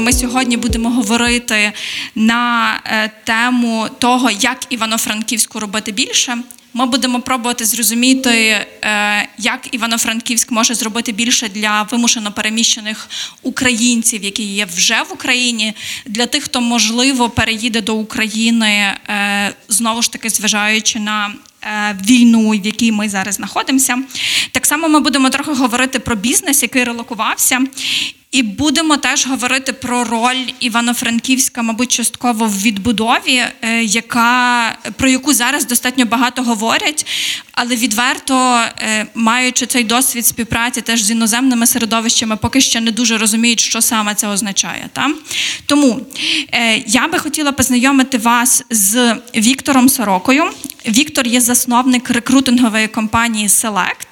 Ми сьогодні будемо говорити на е, тему того, як Івано-Франківську робити більше. Ми будемо пробувати зрозуміти, е, як Івано-Франківськ може зробити більше для вимушено переміщених українців, які є вже в Україні, для тих, хто можливо переїде до України, е, знову ж таки, зважаючи на війну, в якій ми зараз знаходимося. Так само ми будемо трохи говорити про бізнес, який релокувався. І будемо теж говорити про роль Івано-Франківська, мабуть, частково в відбудові, е, яка про яку зараз достатньо багато говорять, але відверто е, маючи цей досвід співпраці теж з іноземними середовищами, поки ще не дуже розуміють, що саме це означає. Та? Тому е, я би хотіла познайомити вас з Віктором Сорокою. Віктор є засновник рекрутингової компанії Select.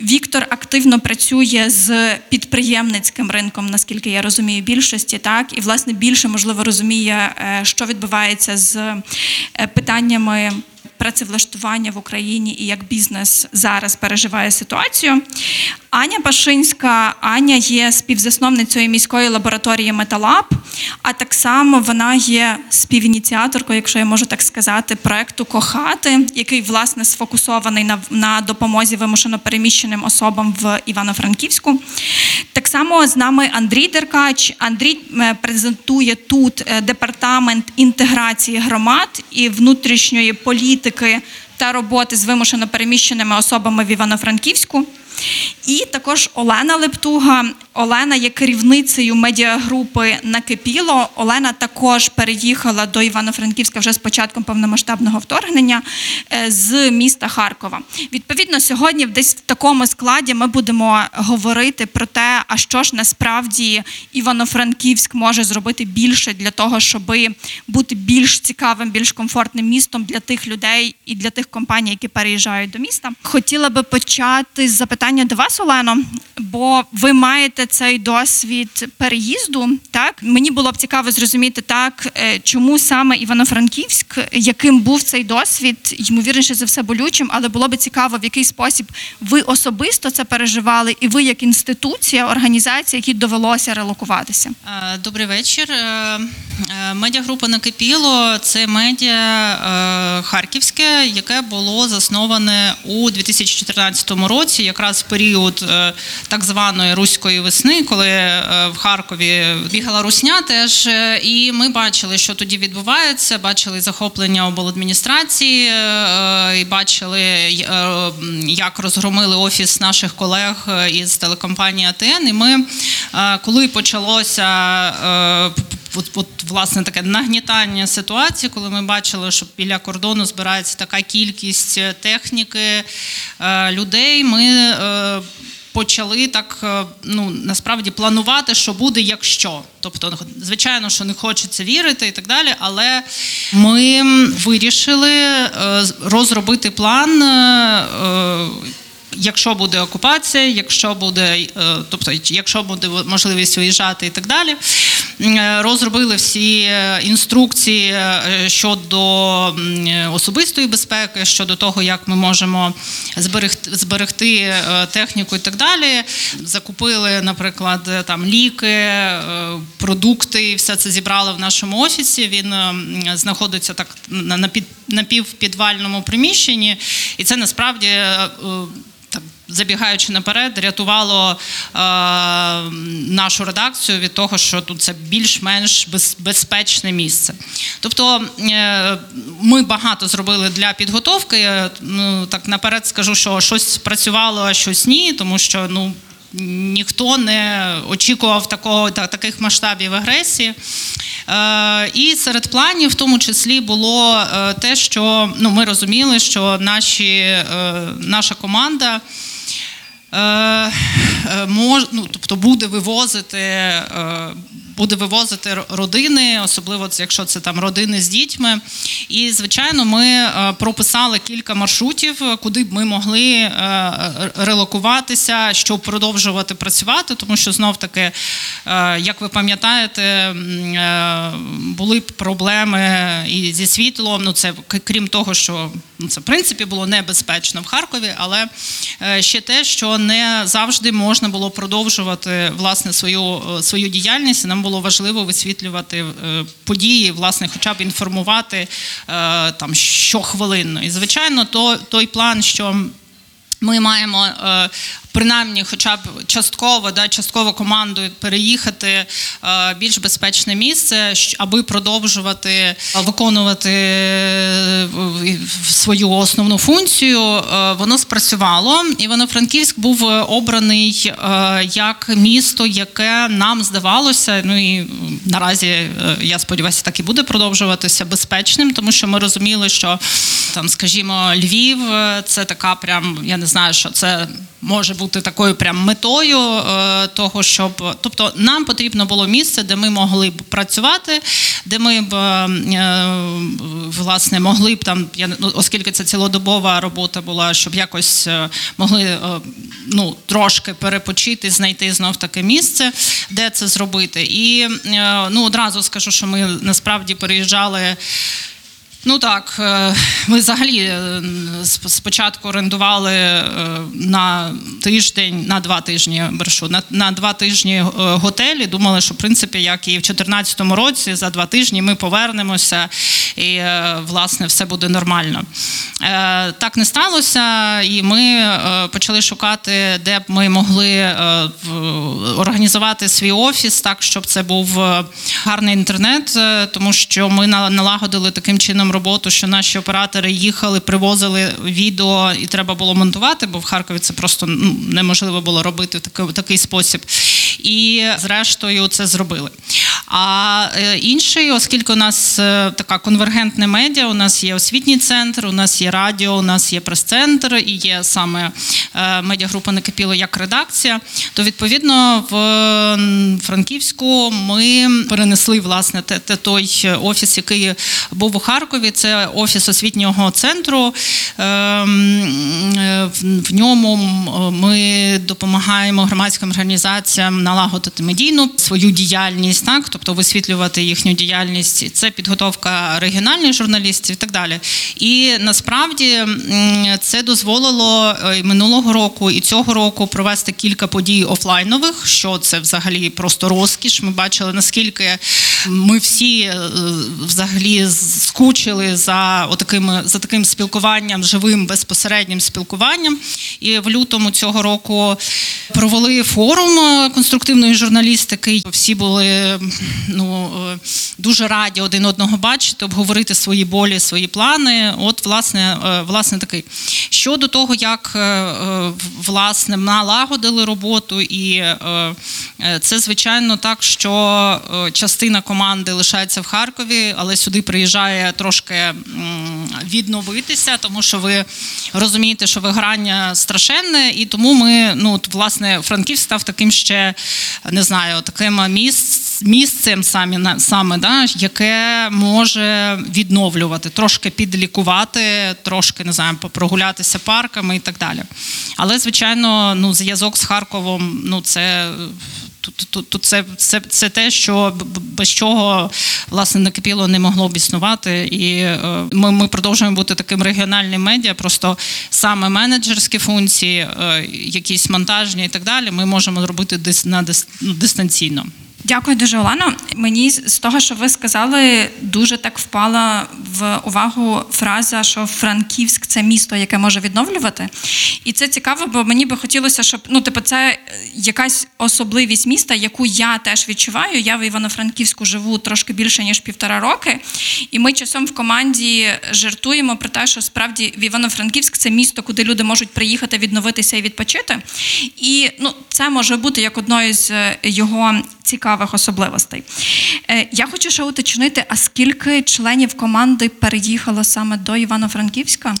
Віктор активно працює з підприємницьким ринком, наскільки я розумію, більшості, так і власне більше можливо розуміє, е, що відбувається з е, питаннями. Працевлаштування в Україні і як бізнес зараз переживає ситуацію. Аня Пашинська, Аня є співзасновницею міської лабораторії Металаб, а так само вона є співініціаторкою, якщо я можу так сказати, проекту Кохати, який власне сфокусований на, на допомозі вимушено переміщеним особам в Івано-Франківську. Так само з нами Андрій Деркач. Андрій е, презентує тут е, департамент інтеграції громад і внутрішньої політики та роботи з вимушено переміщеними особами в Івано-Франківську. І також Олена Лептуга. Олена є керівницею медіагрупи Накипіло. Олена також переїхала до Івано-Франківська вже з початком повномасштабного вторгнення е, з міста Харкова. Відповідно, сьогодні десь в такому складі ми будемо говорити про те, а що ж насправді Івано-Франківськ може зробити більше для того, щоб бути більш цікавим, більш комфортним містом для тих людей і для тих компаній, які переїжджають до міста. Хотіла би почати з запитання до вас, Олено, бо ви маєте цей досвід переїзду. Так мені було б цікаво зрозуміти так, е, чому саме Івано-Франківськ, яким був цей досвід, ймовірніше за все болючим, але було б цікаво, в який спосіб ви особисто це переживали, і ви як інституція, організація, які довелося релокуватися. Е, Добрий вечір. Е, Медіагрупа Накипіло це медіа харківське, яке було засноване у 2014 році, якраз період так званої руської весни, коли е, в Харкові бігала русня. Теж Е, і ми бачили, що тоді відбувається. Бачили захоплення обладміністрації, е, і бачили, як розгромили офіс наших колег із телекомпанії АТН. І ми, коли почалося от, от, власне таке нагнітання ситуації, коли ми бачили, що біля кордону збирається така кількість техніки людей. Ми почали так е, ну насправді планувати, що буде, якщо. Тобто, звичайно, що не хочеться вірити і так далі, але ми вирішили е, розробити план. Якщо буде окупація, якщо буде, е, тобто, якщо буде можливість виїжджати і так далі, Е, розробили всі е, інструкції щодо особистої безпеки, щодо того, як ми можемо зберегти, зберегти техніку і так далі. Закупили, наприклад, там ліки, продукти, все це зібрали в нашому офісі. Він знаходиться так на на під- напівпідвальному приміщенні, і це насправді. е, забігаючи наперед, рятувало е, нашу редакцію від того, що тут це більш-менш без, безпечне місце. Тобто е, ми багато зробили для підготовки. Е, Ну так наперед скажу, що щось працювало, а щось ні, тому що ну. Ніхто не очікував такого та- таких масштабів агресії. Е, і серед планів, в тому числі, було е, те, що ну, ми розуміли, що наші, е, наша команда. Мож, ну, тобто буде вивозити, буде вивозити родини, особливо якщо це там родини з дітьми. І звичайно, ми е, прописали кілька маршрутів, куди б ми могли е, релокуватися, щоб продовжувати працювати, тому що знов таки, е, як ви пам'ятаєте, були б проблеми і зі світлом. Ну це крім того, що ну, це в принципі було небезпечно в Харкові, але ще те, що не завжди можна було продовжувати власне свою, свою діяльність. Нам було важливо висвітлювати е, події, власне, хоча б інформувати е, там щохвилинно. І звичайно, то той план, що ми маємо е, принаймні, хоча б частково, да, частково командою переїхати е, більш безпечне місце, аби продовжувати е, виконувати е, в- в- свою основну функцію. Воно спрацювало, Івано-Франківськ був обраний як місто, яке нам здавалося. Ну і наразі я сподіваюся, так і буде продовжуватися безпечним, тому що ми розуміли, що там, скажімо, Львів це така прям, я не знаю, що це може бути такою прям метою е, того, щоб тобто нам потрібно було місце, де ми могли б працювати, де ми б е, власне могли б там, я ну, оскільки це цілодобова робота була, щоб якось е, могли ну трошки перепочити, знайти знов таке місце, де це зробити. І ну одразу скажу, що ми насправді переїжджали. Ну так, е, ми взагалі е, спочатку орендували е, на тиждень, на два тижні брешу, на, на два тижні готелі. Думали, що в принципі, як і в 2014 році, за два тижні ми повернемося і власне все буде нормально. Так не сталося, і ми почали шукати, де б ми могли організувати свій офіс так, щоб це був гарний інтернет, тому що ми налагодили таким чином роботу, що наші оператори їхали, привозили відео, і треба було монтувати, бо в Харкові це просто ну, неможливо було робити в такий, такий спосіб. І зрештою це зробили. А е, інший, оскільки у нас е, така конвергентне медіа, у нас є освітній центр, у нас є радіо, у нас є прес-центр і є саме е, медіагрупа Накипіло як редакція, то відповідно в Франківську ми перенесли власне те, той офіс, який був у Харкові. Це офіс освітнього центру. Ем, в ньому ми допомагаємо громадським організаціям налагодити медійну свою діяльність, так тобто висвітлювати їхню діяльність. Це підготовка регіональних журналістів і так далі. І насправді це дозволило е, минулого року і цього року провести кілька подій офлайнових. Що це взагалі просто розкіш. Ми бачили наскільки ми всі е, взагалі скучили за отакими за таким спілкуванням, живим безпосереднім спілкуванням. І в лютому цього року провели форум е, конструктивної журналістики. Всі були ну е, дуже раді один одного бачити, обговорити свої болі, свої плани. От, власне, е, власне такий. Щодо того, як е, власне налагодили роботу, і це звичайно так, що частина команди лишається в Харкові, але сюди приїжджає трошки відновитися, тому що ви розумієте, що виграння страшенне, і тому ми, ну власне, Франківськ став таким ще не знаю, таким місць, місцем самі на- саме, да, яке може відновлювати, трошки підлікувати, трошки не знаю, прогулятися парками і так далі. Але звичайно, ну зв'язок з Харковом, ну це. Тут, тут, це, це, це те, що без чого власне накипіло не могло б існувати. І е, ми, ми продовжуємо бути таким регіональним медіа. Просто саме менеджерські функції, е, якісь монтажні і так далі, ми можемо робити дис, на ну, дистанційно. Дякую дуже, Олено. Мені з того, що ви сказали, дуже так впала в увагу фраза, що Франківськ це місто, яке може відновлювати. І це цікаво, бо мені би хотілося, щоб ну, типу, це е, якась особливість міста, яку я теж відчуваю. Я в Івано-Франківську живу трошки більше ніж півтора роки, і ми часом в команді жартуємо про те, що справді в Івано-Франківськ це місто, куди люди можуть приїхати, відновитися і відпочити. І ну, це може бути як одною з е, його цікавих особливостей. Е, Я хочу ще уточнити, а скільки членів команди переїхало саме до Івано-Франківська?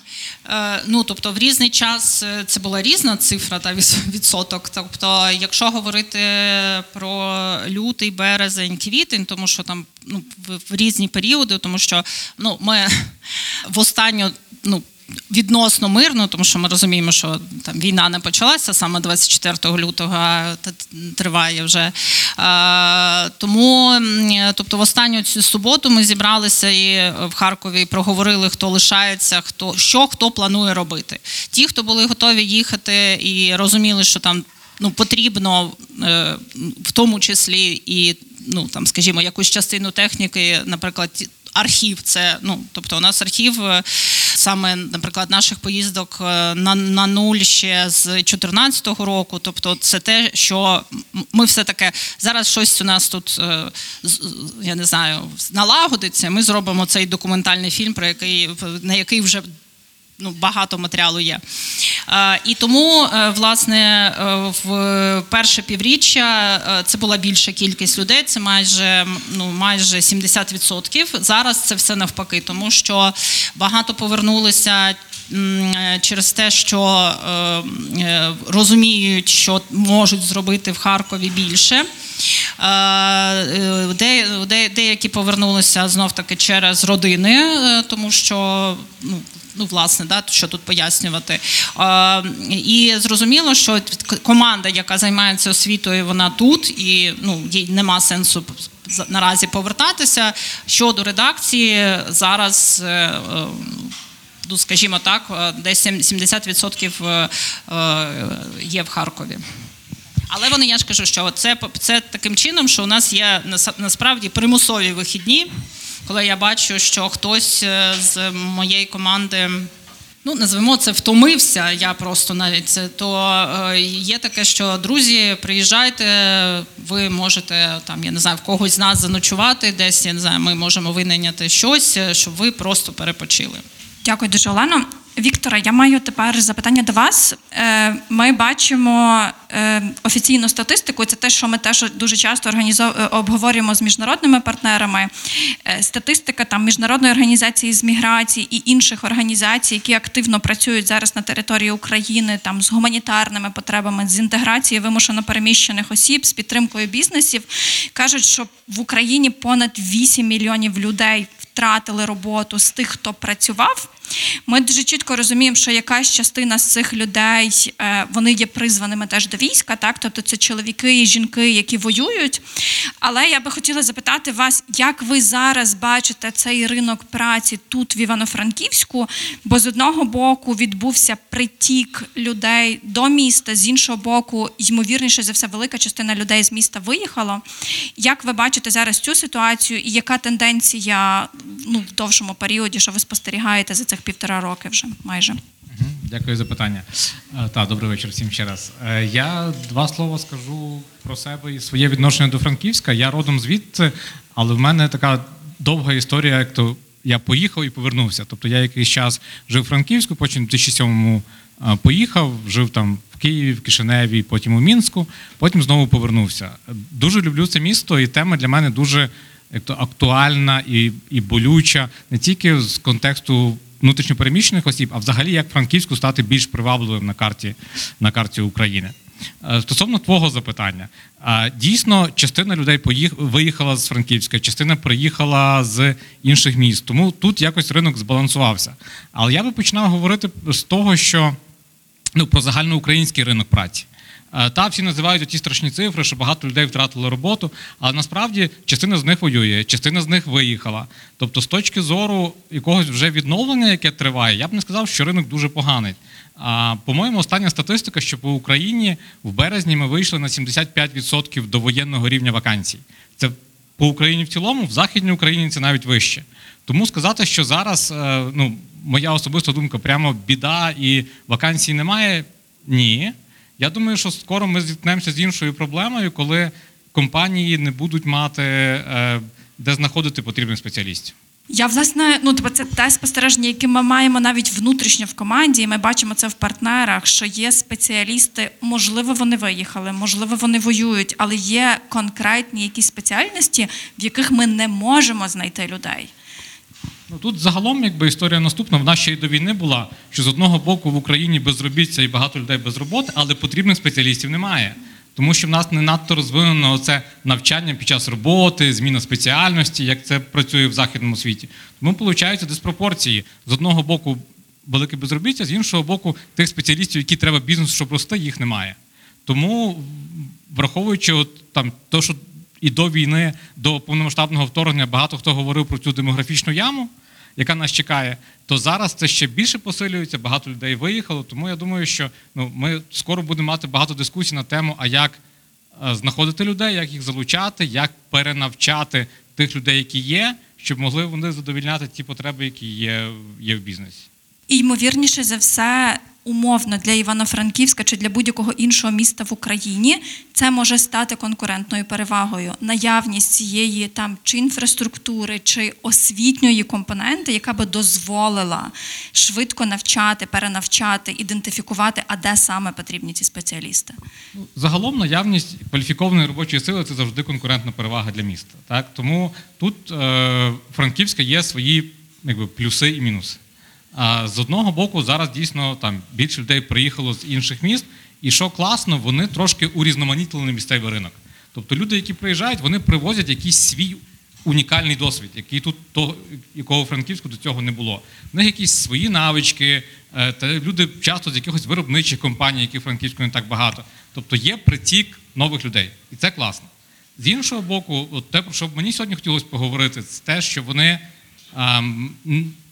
Е, Ну, тобто, в різний час е, це була різна цифра та відсоток. Тобто, якщо говорити про лютий, березень, квітень, тому що там ну, в різні періоди, тому що ну, ми в останню ну. Відносно мирно, тому що ми розуміємо, що там війна не почалася саме 24 лютого, а триває вже. Тому, тобто, в останню цю суботу ми зібралися і в Харкові проговорили, хто лишається, хто що хто планує робити. Ті, хто були готові їхати і розуміли, що там ну потрібно е, в тому числі і ну там, скажімо, якусь частину техніки, наприклад. Архів, це ну, тобто у нас архів е, саме, наприклад, наших поїздок е, на, на нуль ще з 2014 року. Тобто, це те, що ми все таке зараз щось у нас тут е, я не знаю, налагодиться. Ми зробимо цей документальний фільм, про який на який вже ну, багато матеріалу є. Е, І тому, е, власне, е, в перше півріччя це була більша кількість людей, це майже, ну, майже 70%. Зараз це все навпаки, тому що багато повернулися. Е, Через те, що е, е, розуміють, що можуть зробити в Харкові більше. Де, де, деякі повернулися знов таки через родини, тому що ну, ну власне, да, що тут пояснювати. Е, і зрозуміло, що команда, яка займається освітою, вона тут, і ну, їй нема сенсу наразі повертатися. Щодо редакції, зараз. Ну, скажімо так, е, десь сім- 70% е, е, є в Харкові. Але вони, я ж кажу, що це, це таким чином, що у нас є нас- насправді примусові вихідні, коли я бачу, що хтось з моєї команди. Ну, назвемо це втомився. Я просто навіть це то е, є таке, що друзі, приїжджайте, ви можете там, я не знаю, в когось з нас заночувати, десь я не знаю, ми можемо винайняти щось, щоб ви просто перепочили. Дякую дуже, Олено. Віктора, я маю тепер запитання до вас. Е, Ми бачимо е, офіційну статистику. Це те, що ми теж дуже часто е, обговорюємо з міжнародними партнерами. Статистика там міжнародної організації з міграції і інших організацій, які активно працюють зараз на території України, там з гуманітарними потребами, з інтеграцією вимушено переміщених осіб, з підтримкою бізнесів, кажуть, що в Україні понад 8 мільйонів людей втратили роботу з тих, хто працював. Ми дуже чітко розуміємо, що якась частина з цих людей е, вони є призваними теж до війська, так тобто це чоловіки і жінки, які воюють. Але я би хотіла запитати вас, як ви зараз бачите цей ринок праці тут в Івано-Франківську? Бо з одного боку відбувся притік людей до міста, з іншого боку, ймовірніше за все, велика частина людей з міста виїхала. Як ви бачите зараз цю ситуацію, і яка тенденція ну, в довшому періоді, що ви спостерігаєте за цих півтора роки вже майже? Дякую за питання. Е, Та, добрий вечір всім ще раз. Е, Я два слова скажу про себе і своє відношення до Франківська. Я родом звідти, але в мене така довга історія, як то я поїхав і повернувся. Тобто я якийсь час жив у Франківську, потім в 2007-му е, поїхав, жив там в Києві, в Кишиневі, потім у Мінську, потім знову повернувся. Дуже люблю це місто, і тема для мене дуже як то актуальна і, і болюча не тільки з контексту внутрішньопереміщених осіб, а взагалі як Франківську стати більш привабливим на карті, на карті України. Е, Стосовно твого запитання, е, дійсно, частина людей виїхала з Франківська, частина приїхала з інших міст. Тому тут якось ринок збалансувався. Але я би починав говорити з того, що ну, про загальноукраїнський ринок праці. Е, Та всі називають ті страшні цифри, що багато людей втратили роботу, але насправді частина з них воює, частина з них виїхала. Тобто, з точки зору якогось вже відновлення, яке триває, я б не сказав, що ринок дуже поганий. А по-моєму, остання статистика, що по Україні в березні ми вийшли на 75% до воєнного рівня вакансій. Це по Україні в цілому, в Західній Україні це навіть вище. Тому сказати, що зараз, е, ну, моя особиста думка, прямо біда і вакансій немає. Ні. Я думаю, що скоро ми зіткнемося з іншою проблемою, коли компанії не будуть мати е, де знаходити потрібних спеціалістів. Я власне, ну тобто це те спостереження, яке ми маємо навіть внутрішньо в команді. і Ми бачимо це в партнерах, що є спеціалісти, можливо, вони виїхали, можливо, вони воюють, але є конкретні якісь спеціальності, в яких ми не можемо знайти людей. Ну тут загалом, якби історія наступна, вона ще й до війни була, що з одного боку в Україні безробіття і багато людей без роботи, але потрібних спеціалістів немає. Тому що в нас не надто розвинено це навчання під час роботи, зміна спеціальності, як це працює в західному світі. Тому получаються диспропорції. З одного боку велике безробіття, з іншого боку, тих спеціалістів, які треба бізнесу, щоб рости, їх немає. Тому, враховуючи от, там, то, що і до війни, до повномасштабного вторгнення багато хто говорив про цю демографічну яму, яка нас чекає, то зараз це ще більше посилюється, багато людей виїхало. Тому я думаю, що ну, ми скоро будемо мати багато дискусій на тему, а як е, знаходити людей, як їх залучати, як перенавчати тих людей, які є, щоб могли вони задовільняти ті потреби, які є, є в бізнесі. І ймовірніше за все, умовно для Івано-Франківська чи для будь-якого іншого міста в Україні це може стати конкурентною перевагою. Наявність цієї там чи інфраструктури, чи освітньої компоненти, яка би дозволила швидко навчати, перенавчати, ідентифікувати, а де саме потрібні ці спеціалісти. Ну, Загалом наявність кваліфікованої робочої сили це завжди конкурентна перевага для міста. Так? Тому тут е, Франківська є свої якби, плюси і мінуси. З одного боку, зараз дійсно там більше людей приїхало з інших міст, і що класно, вони трошки урізноманітнили місцевий ринок. Тобто люди, які приїжджають, вони привозять якийсь свій унікальний досвід, який тут того, якого Франківську до цього не було. В них якісь свої навички, е, та люди часто з якихось виробничих компаній, які Франківську не так багато. Тобто є притік нових людей, і це класно. З іншого боку, от те, про що мені сьогодні хотілося поговорити, це те, що вони ем,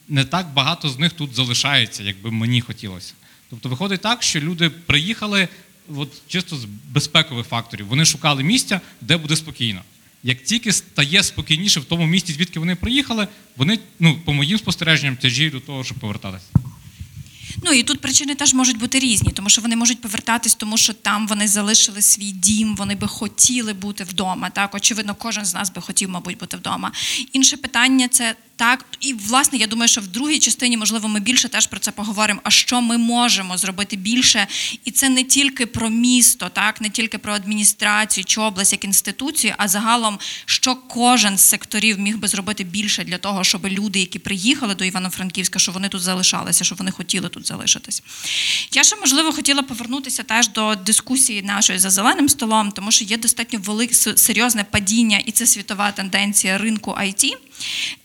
не так багато з них тут залишається, як би мені хотілося. Тобто виходить так, що люди приїхали от, чисто з безпекових факторів. Вони шукали місця, де буде спокійно. Як тільки стає спокійніше в тому місці, звідки вони приїхали, вони, ну, по моїм спостереженням, тяжіють до того, щоб повертатися. Ну і тут причини теж можуть бути різні, тому що вони можуть повертатись, тому що там вони залишили свій дім, вони би хотіли бути вдома. Так, очевидно, кожен з нас би хотів, мабуть, бути вдома. Інше питання це так, і власне я думаю, що в другій частині, можливо, ми більше теж про це поговоримо. А що ми можемо зробити більше? І це не тільки про місто, так не тільки про адміністрацію чи область як інституцію, а загалом, що кожен з секторів міг би зробити більше для того, щоб люди, які приїхали до Івано-Франківська, щоб вони тут залишалися, щоб вони хотіли тут залишитись. Я ще можливо хотіла повернутися теж до дискусії нашої за зеленим столом, тому що є достатньо велике серйозне падіння, і це світова тенденція ринку IT.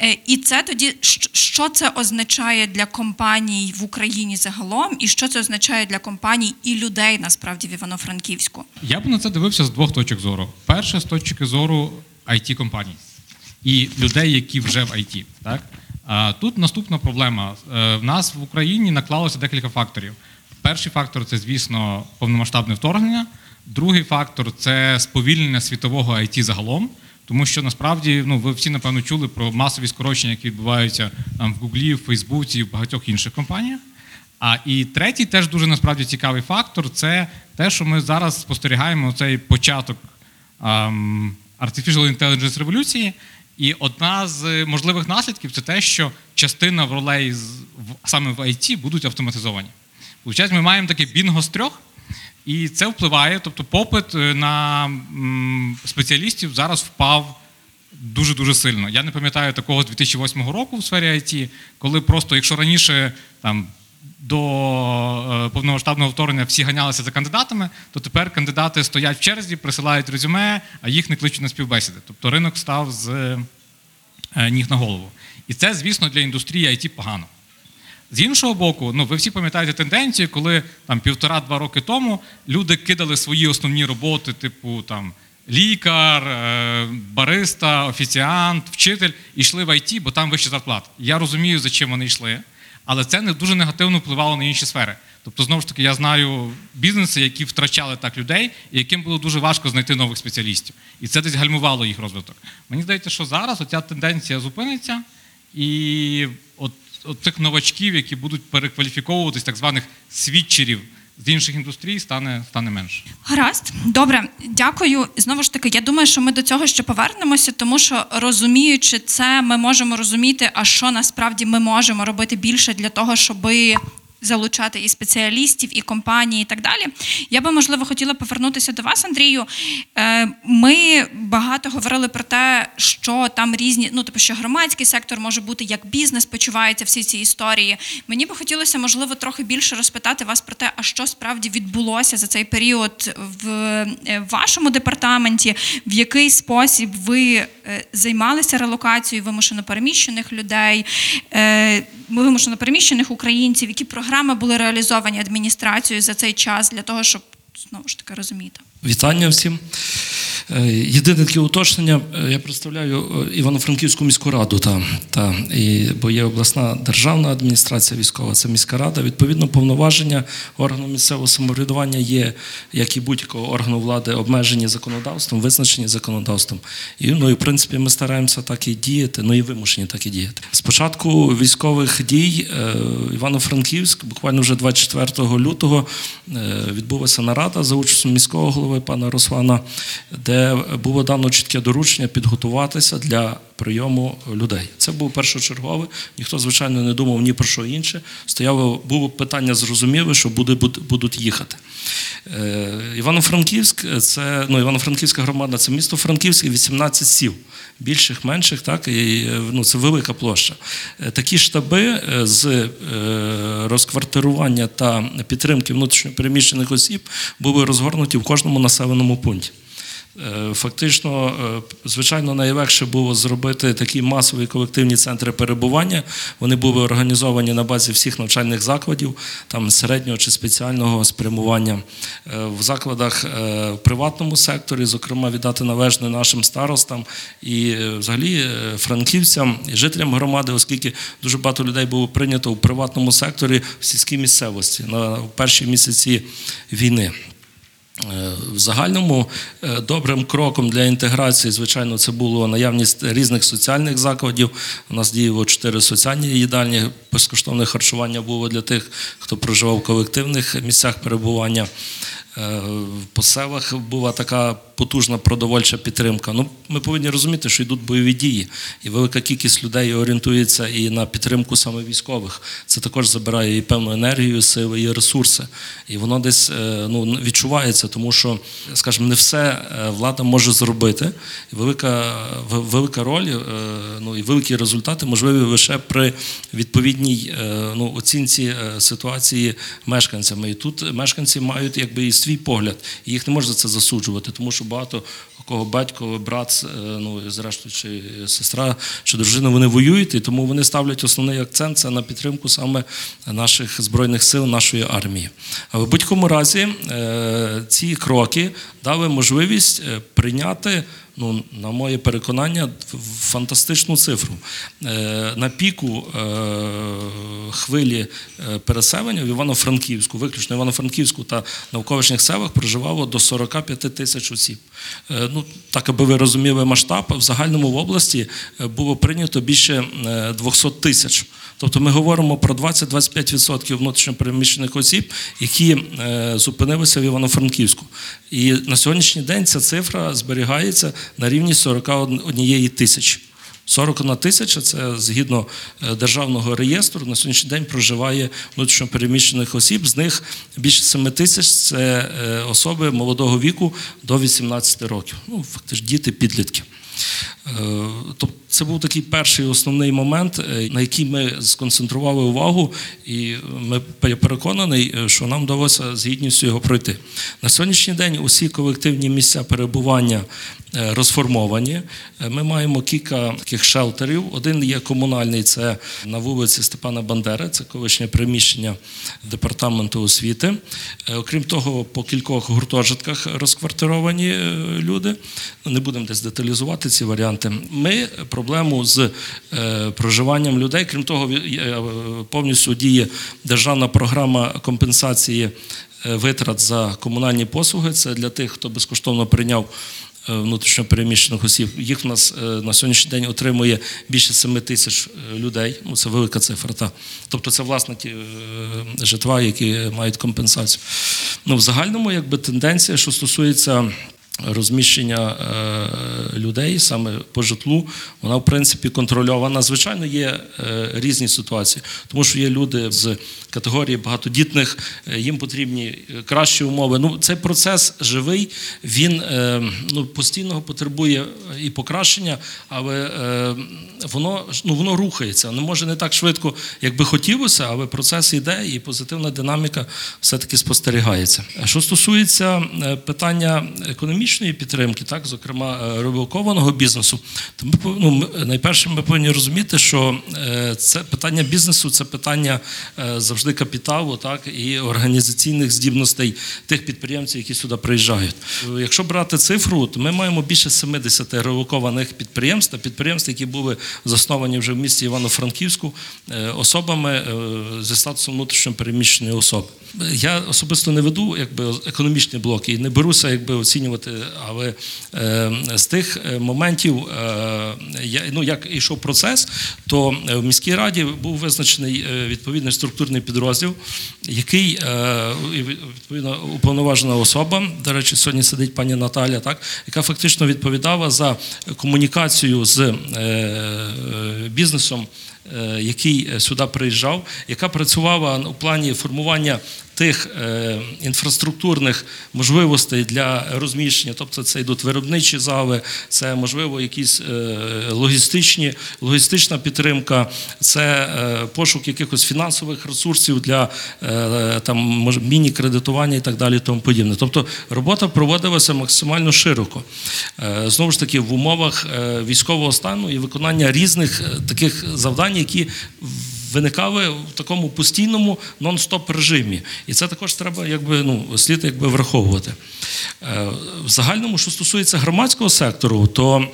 Е, І це тоді що це означає для компаній в Україні загалом, і що це означає для компаній і людей насправді в Івано-Франківську. Я б на це дивився з двох точок зору. Перше, з точки зору it компаній і людей, які вже в IT. Так? Тут наступна проблема. Е, В нас в Україні наклалося декілька факторів. Перший фактор це, звісно, повномасштабне вторгнення. Другий фактор це сповільнення світового IT загалом. Тому що насправді ну ви всі напевно чули про масові скорочення, які відбуваються там в Гуглі, в Фейсбуці, в багатьох інших компаніях. А і третій теж дуже насправді цікавий фактор це те, що ми зараз спостерігаємо цей початок ем, Artificial Intelligence революції. І одна з можливих наслідків це те, що частина в ролей саме в IT будуть автоматизовані. Получається, ми маємо таке бінго з трьох, і це впливає. Тобто, попит е, на спеціалістів зараз впав дуже дуже сильно. Я не пам'ятаю такого з 2008 року в сфері IT, коли просто, якщо раніше там. До е, повномасштабного вторгнення всі ганялися за кандидатами, то тепер кандидати стоять в черзі, присилають резюме, а їх не кличуть на співбесіди. Тобто ринок став з е, ніг на голову. І це, звісно, для індустрії IT погано. З іншого боку, ну ви всі пам'ятаєте тенденцію, коли там півтора-два роки тому люди кидали свої основні роботи, типу там лікар, е, бариста, офіціант, вчитель, і йшли в ІТ, бо там вища зарплата. Я розумію, за чим вони йшли, але це не дуже негативно впливало на інші сфери. Тобто, знову ж таки, я знаю бізнеси, які втрачали так людей, і яким було дуже важко знайти нових спеціалістів. І це десь гальмувало їх розвиток. Мені здається, що зараз оця тенденція зупиниться, і от, от цих новачків, які будуть перекваліфіковуватись, так званих свідчерів з інших індустрій, стане, стане менше. Гаразд, добре, дякую. Знову ж таки, я думаю, що ми до цього ще повернемося, тому що розуміючи це, ми можемо розуміти, а що насправді ми можемо робити більше для того, щоби. Залучати і спеціалістів, і компанії, і так далі. Я би можливо хотіла повернутися до вас, Андрію. Е, Ми багато говорили про те, що там різні, ну типу, що громадський сектор може бути, як бізнес почувається всі ці історії. Мені би хотілося, можливо, трохи більше розпитати вас про те, а що справді відбулося за цей період в е, вашому департаменті, в який спосіб ви е, займалися релокацією вимушено переміщених людей, вимушено переміщених українців, які програми були реалізовані адміністрацією за цей час для того, щоб знову ж таки розуміти. Вітання всім. Е, Єдине таке уточнення, е, я представляю е, Івано-Франківську міську раду, та, та, і, бо є обласна державна адміністрація військова, це міська рада. Відповідно, повноваження органу місцевого самоврядування є, як і будь-якого органу влади, обмежені законодавством, визначені законодавством. І, ну, і в принципі, ми стараємося так і діяти, ну і вимушені так і діяти. Спочатку військових дій Івано-Франківськ, буквально вже 24 лютого, відбулася нарада за участю міського голови пана Руслана, де було дано чітке доручення підготуватися для прийому людей. Це був першочергове. Ніхто, звичайно, не думав ні про що інше. Стояло було питання зрозуміле, що буде, будуть їхати. Е, Івано-Франківськ це ну, Івано-Франківська громада це місто Франківськ і 18 сіл. Більших, менших, так і ну, це велика площа. Е, Такі штаби е, з розквартирування та підтримки внутрішньопереміщених осіб були розгорнуті в кожному населеному пункті. Е, Фактично, е, звичайно, найлегше було зробити такі масові колективні центри перебування. Вони були організовані на базі всіх навчальних закладів, там середнього чи спеціального спрямування Е, в закладах в приватному секторі, зокрема, віддати належне нашим старостам і взагалі франківцям і жителям громади, оскільки дуже багато людей було прийнято в приватному секторі в сільській місцевості на перші місяці війни. Е, В загальному е, добрим кроком для інтеграції, звичайно, це було наявність різних соціальних закладів. У нас діяло чотири соціальні їдальні. Безкоштовне харчування було для тих, хто проживав в колективних місцях перебування. Е, По селах була така потужна продовольча підтримка. Ну, ми повинні розуміти, що йдуть бойові дії, і велика кількість людей орієнтується і на підтримку саме військових. Це також забирає і певну енергію, сили, і ресурси. І воно десь е, ну, відчувається, тому що, скажімо, не все е, влада може зробити. І велика, велика роль ну, і великі результати можливі лише при відповідній ну, оцінці ситуації мешканцями. І тут мешканці мають якби і свій погляд, і їх не можна за це засуджувати, тому що багато кого батько, брат, е, ну зрештою, чи сестра, чи дружина, вони воюють, і тому вони ставлять основний акцент це на підтримку саме наших збройних сил, нашої армії. Але в будь-якому разі е, ці кроки дали можливість е, прийняти. Ну, на моє переконання, фантастичну цифру. Е, На піку е, хвилі е, переселення в Івано-Франківську, виключно Івано-Франківську та навколишніх селах проживало до 45 тисяч осіб. Е, Ну, так, аби ви розуміли масштаб, в загальному в області е, було прийнято більше е, 200 тисяч. Тобто ми говоримо про 20-25% внутрішньопереміщених осіб, які е, зупинилися в Івано-Франківську. І на сьогоднішній день ця цифра зберігається на рівні 41 тисячі. 41 тисяча це згідно е, державного реєстру. На сьогоднішній день проживає внутрішньопереміщених осіб. З них більше 7 тисяч це е, особи молодого віку до 18 років. Ну, фактично діти, підлітки. Е, Тобто це був такий перший основний момент, е, на який ми сконцентрували увагу, і ми я переконаний, е, що нам вдалося з гідністю його пройти. На сьогоднішній день усі колективні місця перебування е, розформовані. Е, Ми маємо кілька таких шелтерів. Один є комунальний, це на вулиці Степана Бандери, це колишнє приміщення департаменту освіти. Е, Окрім того, по кількох гуртожитках розквартировані е, люди. Не будемо десь деталізувати ці варіанти. Ми проблему з е, проживанням людей, крім того, е, повністю діє державна програма компенсації е, витрат за комунальні послуги. Це для тих, хто безкоштовно прийняв внутрішньопереміщених осіб. Їх в нас на сьогоднішній день отримує більше 7 тисяч людей. Ну, це велика цифра. Та. Тобто це власники житла, які мають компенсацію. Ну, в загальному, якби тенденція, що стосується розміщення е, людей саме по житлу, вона в принципі контрольована. Звичайно, є е, різні ситуації, тому що є люди з категорії багатодітних, е, їм потрібні кращі умови. Ну, цей процес живий, він ну, постійно потребує і покращення, але воно ну, воно рухається. Не може не так швидко, як би хотілося, але процес йде і позитивна динаміка все-таки спостерігається. Що стосується питання економічного, економічної підтримки, так, зокрема е, бізнесу, то ми ну, найперше ми повинні розуміти, що е, це питання бізнесу, це питання е, завжди капіталу, так і організаційних здібностей тих підприємців, які сюди приїжджають. Е, Якщо брати цифру, то ми маємо більше 70 релокованих підприємств та підприємств, які були засновані вже в місті Івано-Франківську е, особами е, зі статусом внутрішньо переміщеної особи. Я особисто не веду якби економічні блоки і не беруся якби оцінювати, але е, з тих е, моментів, е, ну, як йшов процес, то в міській раді був визначений відповідний структурний підрозділ, який відповідно уповноважена особа. До речі, сьогодні сидить пані Наталя, так яка фактично відповідала за комунікацію з бізнесом. Який сюди приїжджав, яка працювала у плані формування тих е, інфраструктурних можливостей для розміщення, тобто це йдуть виробничі зали, це можливо якісь е, логістичні, логістична підтримка, це е, пошук якихось фінансових ресурсів для там міні-кредитування і так далі, і тому подібне. Тобто робота проводилася максимально широко. Знову ж таки, в умовах військового стану і виконання різних таких завдань, які виникали в такому постійному нон-стоп режимі. І це також треба якби, ну, слід якби, враховувати. Е, В загальному, що стосується громадського сектору, то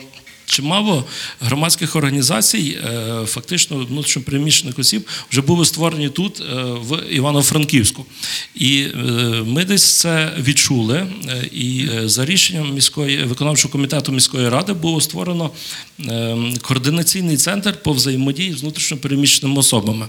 Чимало громадських організацій, е, фактично внутрішньопереміщених осіб, вже були створені тут, е, в Івано-Франківську. І е, ми десь це відчули. І за рішенням міської виконавчого комітету міської ради було створено координаційний центр по взаємодії з внутрішньопереміщеними особами.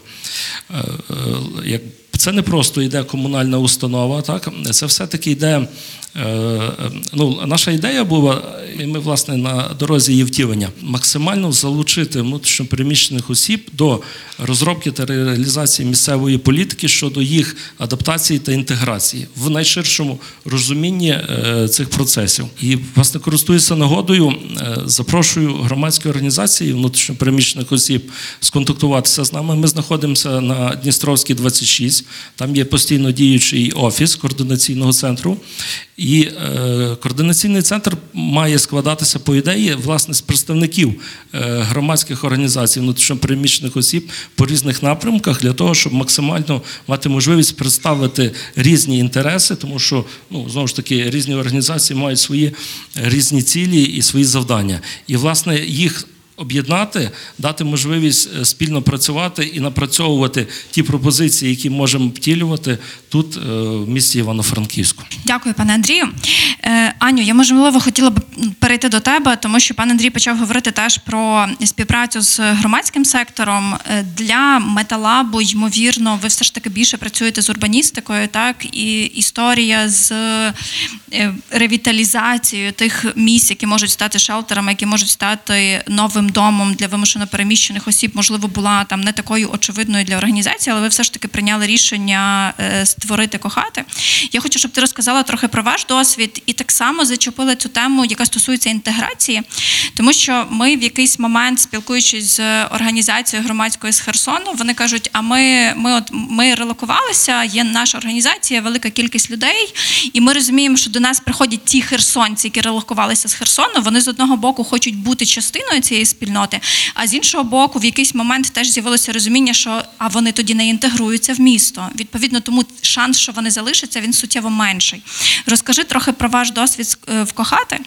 Це не просто йде комунальна установа, так це все-таки йде. Е, Ну, наша ідея була, і ми власне на дорозі її втілення, максимально залучити внутрішньопереміщених осіб до розробки та реалізації місцевої політики щодо їх адаптації та інтеграції в найширшому розумінні е, цих процесів. І власне користуюся нагодою, е, запрошую громадські організації внутрішньопереміщених осіб сконтактуватися з нами. Ми знаходимося на Дністровській 26, там є постійно діючий офіс координаційного центру. І е, координаційний центр має складатися по ідеї власне з представників е, громадських організацій внутрішньопереміщених осіб по різних напрямках для того, щоб максимально мати можливість представити різні інтереси, тому що ну знову ж таки різні організації мають свої різні цілі і свої завдання. І власне їх об'єднати, дати можливість е, спільно працювати і напрацьовувати ті пропозиції, які можемо втілювати тут, е, в місті Івано-Франківську. Дякую, пане Андрію. Е, Аню, я можливо хотіла б перейти до тебе, тому що пан Андрій почав говорити теж про співпрацю з громадським сектором. Для металабу, ймовірно, ви все ж таки більше працюєте з урбаністикою, так і історія з ревіталізацією тих місць, які можуть стати шелтерами, які можуть стати новим домом для вимушено переміщених осіб, можливо, була там не такою очевидною для організації, але ви все ж таки прийняли рішення е, створити кохати. Я хочу, щоб ти розказала трохи про ваш досвід і так само зачепили цю тему, яка стосується інтеграції, тому що ми в якийсь момент, спілкуючись з організацією громадською з Херсону, вони кажуть: а ми, ми от ми релокувалися, є наша організація, велика кількість людей, і ми розуміємо, що до нас приходять ті херсонці, які релокувалися з Херсону. Вони з одного боку хочуть бути частиною цієї спільноти, а з іншого боку, в якийсь момент теж з'явилося розуміння, що а вони тоді не інтегруються в місто. Відповідно, тому шанс, що вони залишаться, він суттєво менший. Розкажи трохи про ваш досвід е, в Кохати,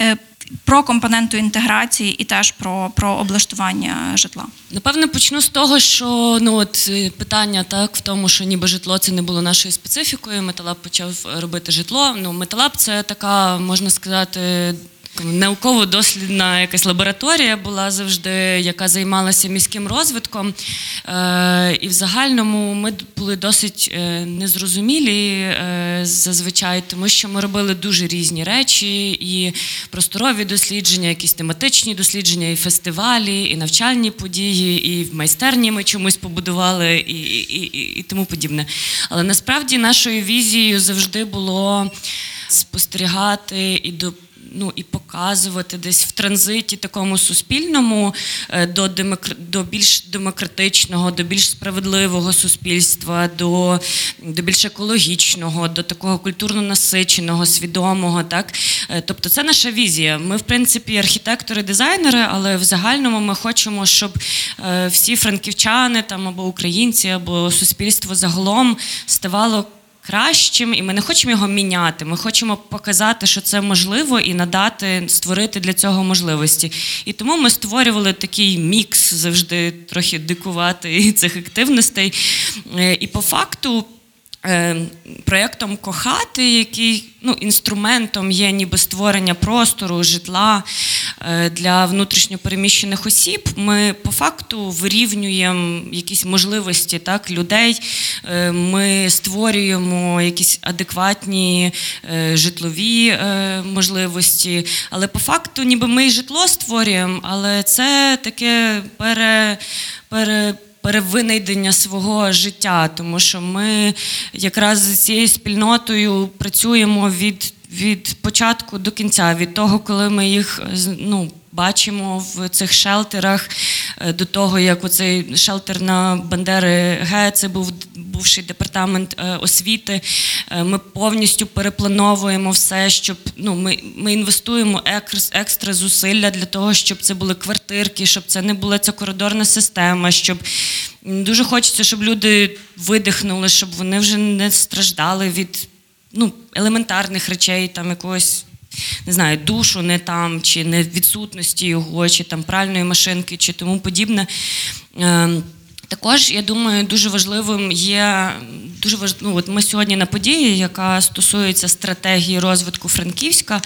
е, про компоненту інтеграції і теж про, про облаштування житла. Напевно, почну з того, що ну от е, питання так в тому, що ніби житло це не було нашою специфікою. Металаб почав робити житло. Ну, металаб це така, можна сказати. Науково-дослідна якась лабораторія була завжди, яка займалася міським розвитком. Е, і в загальному ми були досить е, незрозумілі е, зазвичай, тому що ми робили дуже різні речі, і просторові дослідження, якісь тематичні дослідження, і фестивалі, і навчальні події, і в майстерні ми чомусь побудували, і, і, і, і тому подібне. Але насправді нашою візією завжди було спостерігати і до ну і показувати десь в транзиті такому суспільному е, до демокр... до більш демократичного, до більш справедливого суспільства, до, до більш екологічного, до такого культурно насиченого, свідомого. Так, Е, тобто, це наша візія. Ми, в принципі, архітектори, дизайнери, але в загальному ми хочемо, щоб е, всі франківчани там або українці, або суспільство загалом ставало кращим, і ми не хочемо його міняти. Ми хочемо показати, що це можливо, і надати, створити для цього можливості. І тому ми створювали такий мікс завжди трохи дикувати цих активностей. Е, І по факту. Е, Проєктом кохати, який ну, інструментом є ніби створення простору, житла е, для внутрішньопереміщених осіб, ми по факту вирівнюємо якісь можливості так, людей. Е, Ми створюємо якісь адекватні житлові можливості. Але по факту, ніби ми і житло створюємо, але це таке пере. пере перевинайдення свого життя, тому що ми якраз з цією спільнотою працюємо від, від початку до кінця, від того, коли ми їх ну, бачимо в цих шелтерах, е, до того, як оцей шелтер на Бандери Г, це був бувший департамент е, освіти. Е, Ми повністю переплановуємо все, щоб ну, ми, ми інвестуємо екс- екстра зусилля для того, щоб це були квартирки, щоб це не була ця коридорна система, щоб дуже хочеться, щоб люди видихнули, щоб вони вже не страждали від ну, елементарних речей, там якогось. Не знаю, душу не там, чи не відсутності його, чи там пральної машинки, чи тому подібне. Також я думаю, дуже важливим є дуже важ... ну, от ми сьогодні на події, яка стосується стратегії розвитку Франківська.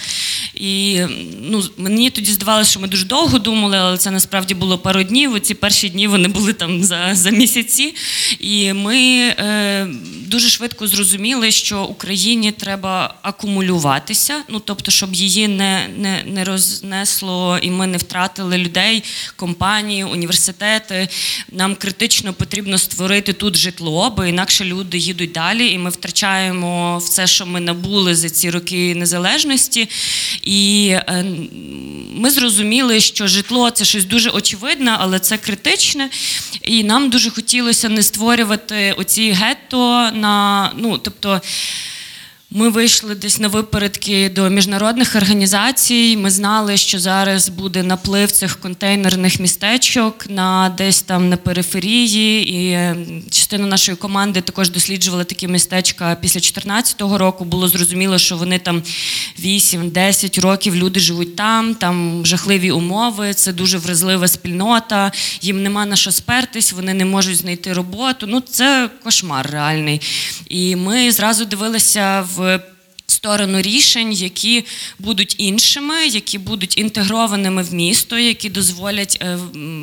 І ну, мені тоді здавалося, що ми дуже довго думали, але це насправді було пару днів. Ці перші дні вони були там за, за місяці. І ми е, дуже швидко зрозуміли, що Україні треба акумулюватися, ну тобто, щоб її не, не, не рознесло і ми не втратили людей, компанії, університети. Нам критично потрібно створити тут житло, бо інакше люди їдуть далі, і ми втрачаємо все, що ми набули за ці роки незалежності. І е, ми зрозуміли, що житло це щось дуже очевидне, але це критичне. І нам дуже хотілося не створювати оці гетто на ну, тобто. Ми вийшли десь на випередки до міжнародних організацій. Ми знали, що зараз буде наплив цих контейнерних містечок на десь там на периферії. І е, частина нашої команди також досліджувала такі містечка після 2014 року. Було зрозуміло, що вони там 8-10 років люди живуть там, там жахливі умови, це дуже вразлива спільнота, їм нема на що спертись, вони не можуть знайти роботу. Ну це кошмар реальний. І ми зразу дивилися в в сторону рішень, які будуть іншими, які будуть інтегрованими в місто, які дозволять е,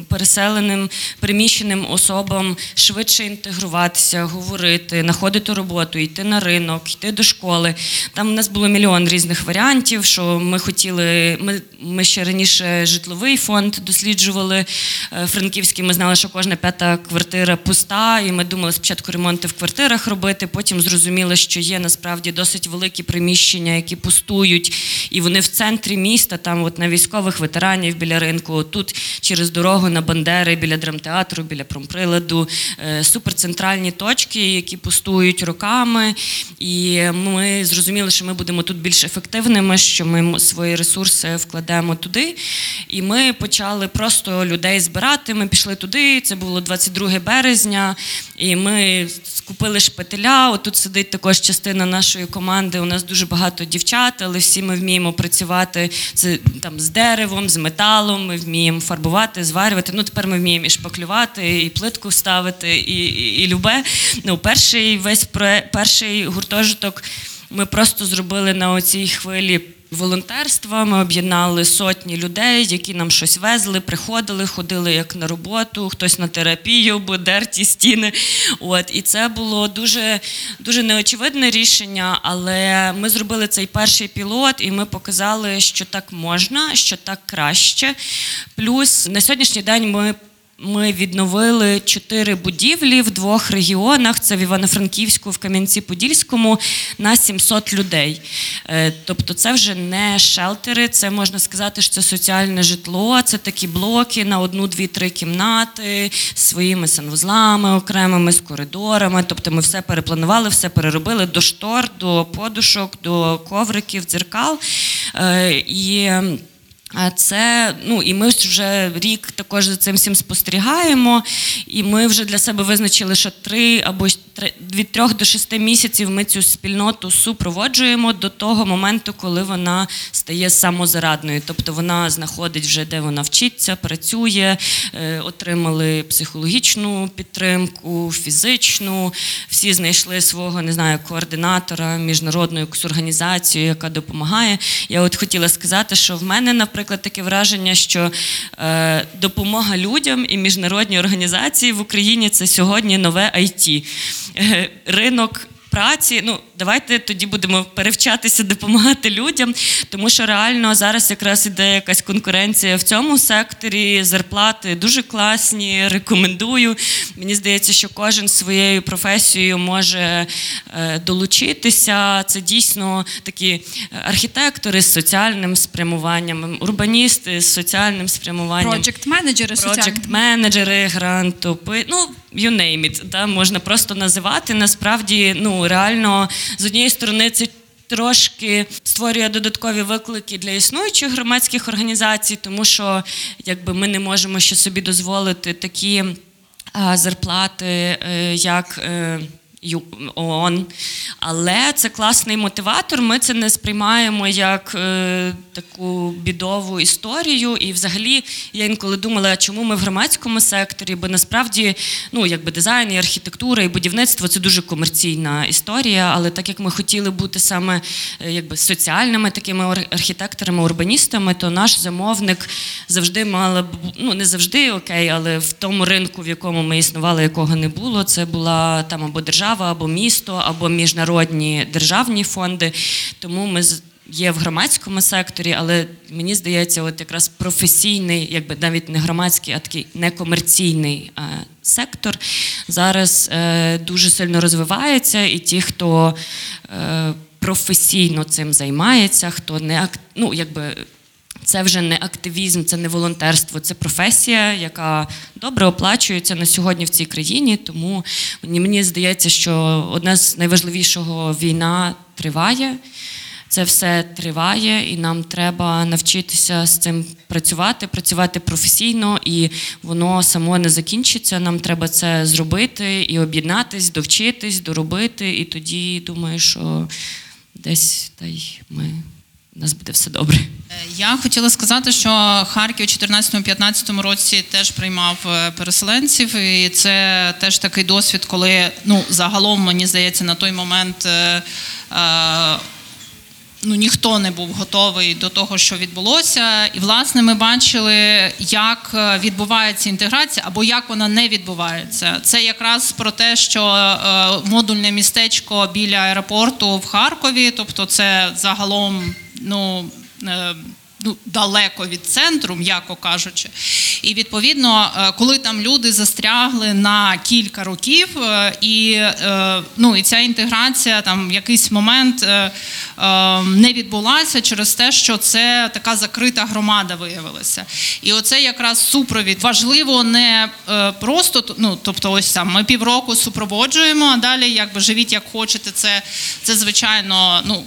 переселеним приміщеним особам швидше інтегруватися, говорити, знаходити роботу, йти на ринок, йти до школи. Там у нас було мільйон різних варіантів. Що ми хотіли, ми, ми ще раніше житловий фонд досліджували е, франківський. Ми знали, що кожна п'ята квартира пуста, і ми думали спочатку ремонти в квартирах робити. Потім зрозуміли, що є насправді досить великі приміщення, які пустують, і вони в центрі міста, там от на військових ветеранів біля ринку, тут через дорогу на Бандери, біля драмтеатру, біля промприладу, е, суперцентральні точки, які пустують роками. І ми зрозуміли, що ми будемо тут більш ефективними, що ми свої ресурси вкладемо туди. І ми почали просто людей збирати. Ми пішли туди. Це було 22 березня, і ми скупили шпателя. Отут сидить також частина нашої команди. У нас дуже багато дівчат, але всі ми вміємо працювати з, там, з деревом, з металом, ми вміємо фарбувати, зварювати. Ну, тепер ми вміємо і шпаклювати, і плитку ставити, і, і, і любе. Ну, перший весь перший гуртожиток ми просто зробили на оцій хвилі. Волонтерства ми об'єднали сотні людей, які нам щось везли, приходили, ходили як на роботу, хтось на терапію, бо дерті стіни. От і це було дуже дуже неочевидне рішення. Але ми зробили цей перший пілот, і ми показали, що так можна, що так краще. Плюс на сьогоднішній день ми ми відновили чотири будівлі в двох регіонах: це в Івано-Франківську, в Кам'янці-Подільському, на 700 людей. Е, Тобто, це вже не шелтери, це можна сказати, що це соціальне житло, це такі блоки на одну, дві, три кімнати з своїми санвузлами окремими, з коридорами. Тобто, ми все перепланували, все переробили до штор, до подушок, до ковриків, дзеркал. Е, І це ну і ми вже рік також за цим всім спостерігаємо. І ми вже для себе визначили, що три або від трьох до шести місяців ми цю спільноту супроводжуємо до того моменту, коли вона стає самозарадною. Тобто вона знаходить вже де вона вчиться, працює, е, отримали психологічну підтримку, фізичну. Всі знайшли свого не знаю координатора, міжнародну якусь організацію, яка допомагає. Я от хотіла сказати, що в мене, наприклад, таке враження, що е, допомога людям і міжнародні організації в Україні це сьогодні нове IT. Е, ринок. Праці, ну давайте тоді будемо перевчатися допомагати людям, тому що реально зараз якраз іде якась конкуренція в цьому секторі. Зарплати дуже класні. Рекомендую. Мені здається, що кожен своєю професією може е, долучитися. Це дійсно такі архітектори з соціальним спрямуванням, урбаністи з соціальним спрямуванням. проджект менеджери, проджект менеджери, грантопи, ну you name it, да, можна просто називати. Насправді, ну реально, з однієї сторони, це. Трошки створює додаткові виклики для існуючих громадських організацій, тому що якби ми не можемо ще собі дозволити такі а, зарплати, е, як е, ООН. Але це класний мотиватор. Ми це не сприймаємо як е, таку бідову історію. І взагалі я інколи думала, чому ми в громадському секторі? Бо насправді ну, якби дизайн, і архітектура, і будівництво це дуже комерційна історія. Але так як ми хотіли бути саме е, якби, соціальними такими ар- архітекторами, урбаністами, то наш замовник завжди мала б ну не завжди окей, але в тому ринку, в якому ми існували, якого не було, це була там або держава, або місто, або міжнародні державні фонди. Тому ми є в громадському секторі, але мені здається, от якраз професійний, якби навіть не громадський, а такий некомерційний е, сектор зараз е, дуже сильно розвивається, і ті, хто е, професійно цим займається, хто не ну, якби. Це вже не активізм, це не волонтерство, це професія, яка добре оплачується на сьогодні в цій країні. Тому мені, здається, що одне з найважливішого війна триває. Це все триває, і нам треба навчитися з цим працювати, працювати професійно, і воно само не закінчиться. Нам треба це зробити і об'єднатись, довчитись, доробити. І тоді думаю, що десь та й ми у нас буде все добре. Я хотіла сказати, що Харків у 2014-2015 році теж приймав е, переселенців, і це теж такий досвід, коли ну загалом мені здається на той момент. е, е, Ну, ніхто не був готовий до того, що відбулося, і власне ми бачили, як е, відбувається інтеграція або як вона не відбувається. Це якраз про те, що е, модульне містечко біля аеропорту в Харкові, тобто це загалом ну. е, Ну, далеко від центру, м'яко кажучи. І відповідно, е, коли там люди застрягли на кілька років, е, і, е, ну, і ця інтеграція там в якийсь момент не відбулася через те, що це така закрита громада виявилася. І оце якраз супровід важливо не просто ну, тобто, ось там ми півроку супроводжуємо, а далі якби живіть як хочете. Це, це звичайно, ну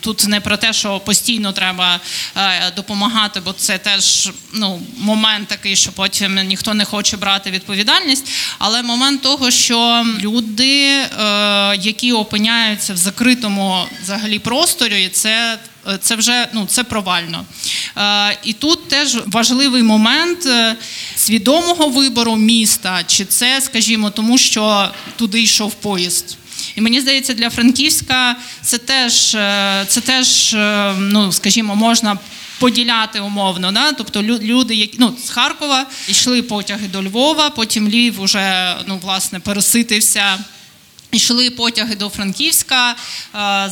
тут не про те, що постійно треба допомагати, бо це теж ну, момент такий, що потім ніхто не хоче брати відповідальність. Але момент того, що люди, е, які опиняються в закритому взагалі просторі, це. Це вже ну це провально. Е, і тут теж важливий момент е, свідомого вибору міста, чи це, скажімо, тому що туди йшов поїзд. І мені здається, для Франківська це теж, е, це теж е, ну, скажімо, можна поділяти умовно. Да? Тобто лю- люди, які ну, з Харкова йшли потяги до Львова, потім Львів уже ну, власне, переситився Йшли потяги до Франківська, е,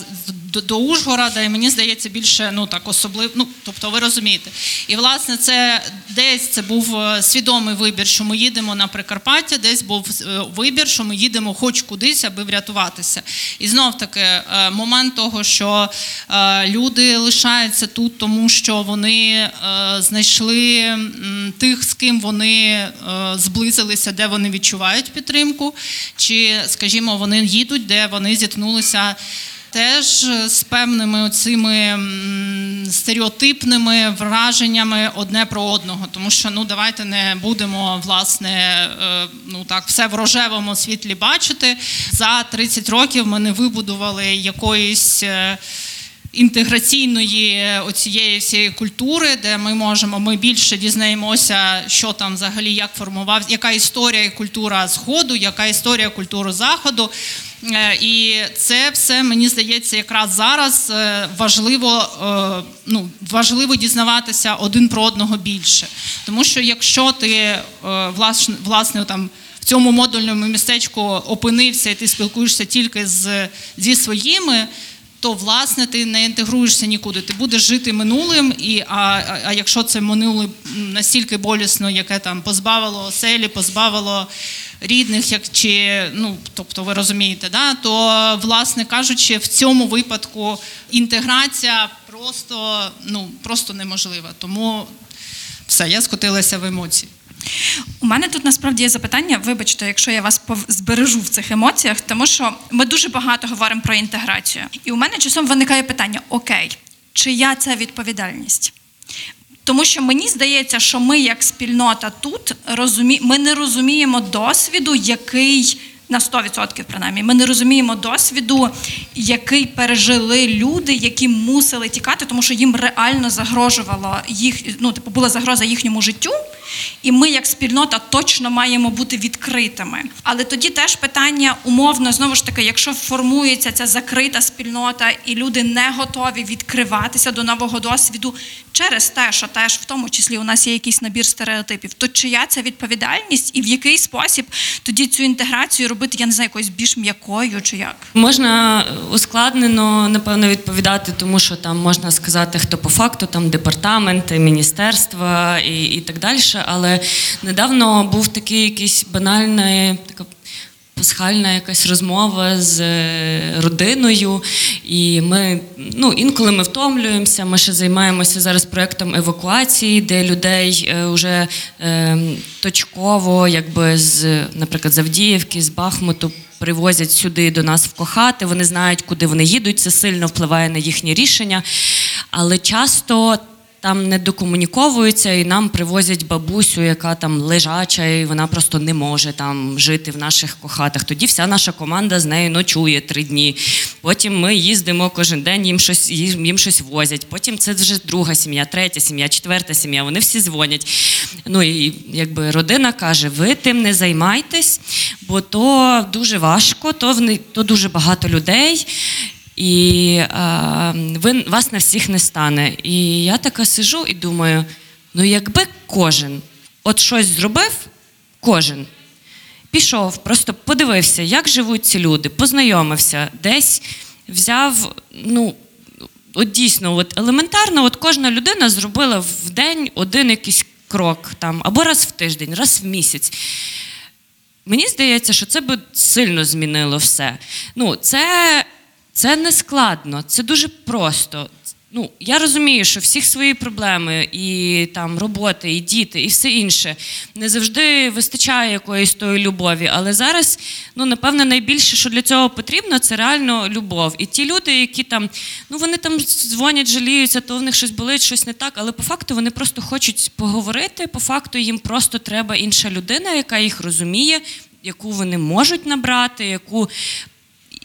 до, Ужгорода, і мені здається, більше ну так особливо. Ну тобто, ви розумієте. І власне це десь це був е, свідомий вибір, що ми їдемо на Прикарпаття, десь був е, вибір, що ми їдемо хоч кудись, аби врятуватися. І знов таки момент того, що люди лишаються тут, тому що вони знайшли тих, з ким вони зблизилися, де вони відчувають підтримку, чи, скажімо, вони їдуть, де вони зіткнулися. Теж з певними цими стереотипними враженнями одне про одного, тому що ну давайте не будемо власне е, ну так все в рожевому світлі бачити. За 30 років ми не вибудували якоїсь. Е, Інтеграційної оцієї всієї культури, де ми можемо, ми більше дізнаємося, що там взагалі як формував, яка історія і культура сходу, яка історія культури заходу. Е, І це все мені здається, якраз зараз е, важливо, е, ну, важливо дізнаватися один про одного більше. Тому що якщо ти е, власне, власне там. В цьому модульному містечку опинився, і ти спілкуєшся тільки з, зі своїми, то власне ти не інтегруєшся нікуди. Ти будеш жити минулим, і а, а, а якщо це минуле настільки болісно, яке там позбавило оселі, позбавило рідних, як чи ну тобто ви розумієте, да, то власне кажучи, в цьому випадку інтеграція просто ну просто неможлива. Тому все, я скотилася в емоції. У мене тут насправді є запитання. Вибачте, якщо я вас збережу в цих емоціях, тому що ми дуже багато говоримо про інтеграцію. І у мене часом виникає питання: окей, чия це відповідальність? Тому що мені здається, що ми, як спільнота тут, розумі... ми не розуміємо досвіду, який на 100% принаймні, ми не розуміємо досвіду, який пережили люди, які мусили тікати, тому що їм реально загрожувало їх, ну типу була загроза їхньому життю. І ми, як спільнота, точно маємо бути відкритими. Але тоді теж питання умовно, знову ж таки, якщо формується ця закрита спільнота, і люди не готові відкриватися до нового досвіду через те, що теж в тому числі у нас є якийсь набір стереотипів, то чия це відповідальність і в який спосіб тоді цю інтеграцію робити, я не знаю, якоюсь більш м'якою чи як? Можна ускладнено, напевно, відповідати, тому що там можна сказати, хто по факту, там департаменти, міністерства і, і так далі. Але недавно був такий якийсь банальний така. Пасхальна якась розмова з е, родиною, і ми ну інколи ми втомлюємося. Ми ще займаємося зараз проектом евакуації, де людей е, вже е, точково, якби з, наприклад, з Авдіївки, з Бахмуту привозять сюди до нас в Кохати. Вони знають, куди вони їдуть. Це сильно впливає на їхні рішення. Але часто там не докомуніковуються, і нам привозять бабусю, яка там лежача, і вона просто не може там жити в наших кохатах. Тоді вся наша команда з нею ночує три дні. Потім ми їздимо кожен день, їм щось їм, щось возять. Потім це вже друга сім'я, третя сім'я, четверта сім'я. Вони всі дзвонять. Ну і якби родина каже: ви тим не займайтесь, бо то дуже важко, то в то дуже багато людей. І е, ви, вас на всіх не стане. І я така сижу і думаю: ну якби кожен от щось зробив, кожен пішов, просто подивився, як живуть ці люди, познайомився, десь взяв, ну. От дійсно, от елементарно, от кожна людина зробила в день один якийсь крок там, або раз в тиждень, раз в місяць. Мені здається, що це би сильно змінило все. Ну, це, це не складно, це дуже просто. Ну, я розумію, що всіх свої проблеми, і там роботи, і діти, і все інше не завжди вистачає якоїсь тої любові. Але зараз, ну напевне, найбільше, що для цього потрібно, це реально любов. І ті люди, які там, ну вони там дзвонять, жаліються, то в них щось болить, щось не так. Але по факту вони просто хочуть поговорити. По факту їм просто треба інша людина, яка їх розуміє, яку вони можуть набрати, яку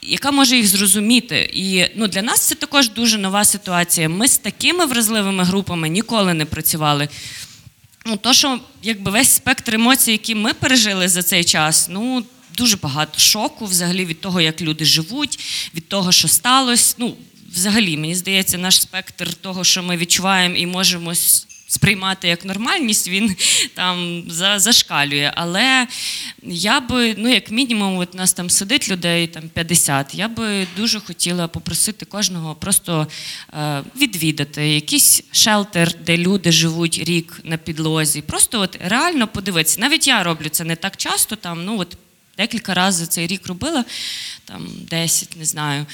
яка може їх зрозуміти. І ну, для нас це також дуже нова ситуація. Ми з такими вразливими групами ніколи не працювали. Ну, то, що якби весь спектр емоцій, які ми пережили за цей час, ну дуже багато шоку взагалі від того, як люди живуть, від того, що сталося. Ну, взагалі, мені здається, наш спектр того, що ми відчуваємо і можемо сприймати як нормальність, він там за- зашкалює. Але я би, ну як мінімум, от нас там сидить людей там 50, я би дуже хотіла попросити кожного просто е, відвідати якийсь шелтер, де люди живуть рік на підлозі. Просто от реально подивитися. Навіть я роблю це не так часто, там, ну от декілька разів цей рік робила, там 10, не знаю.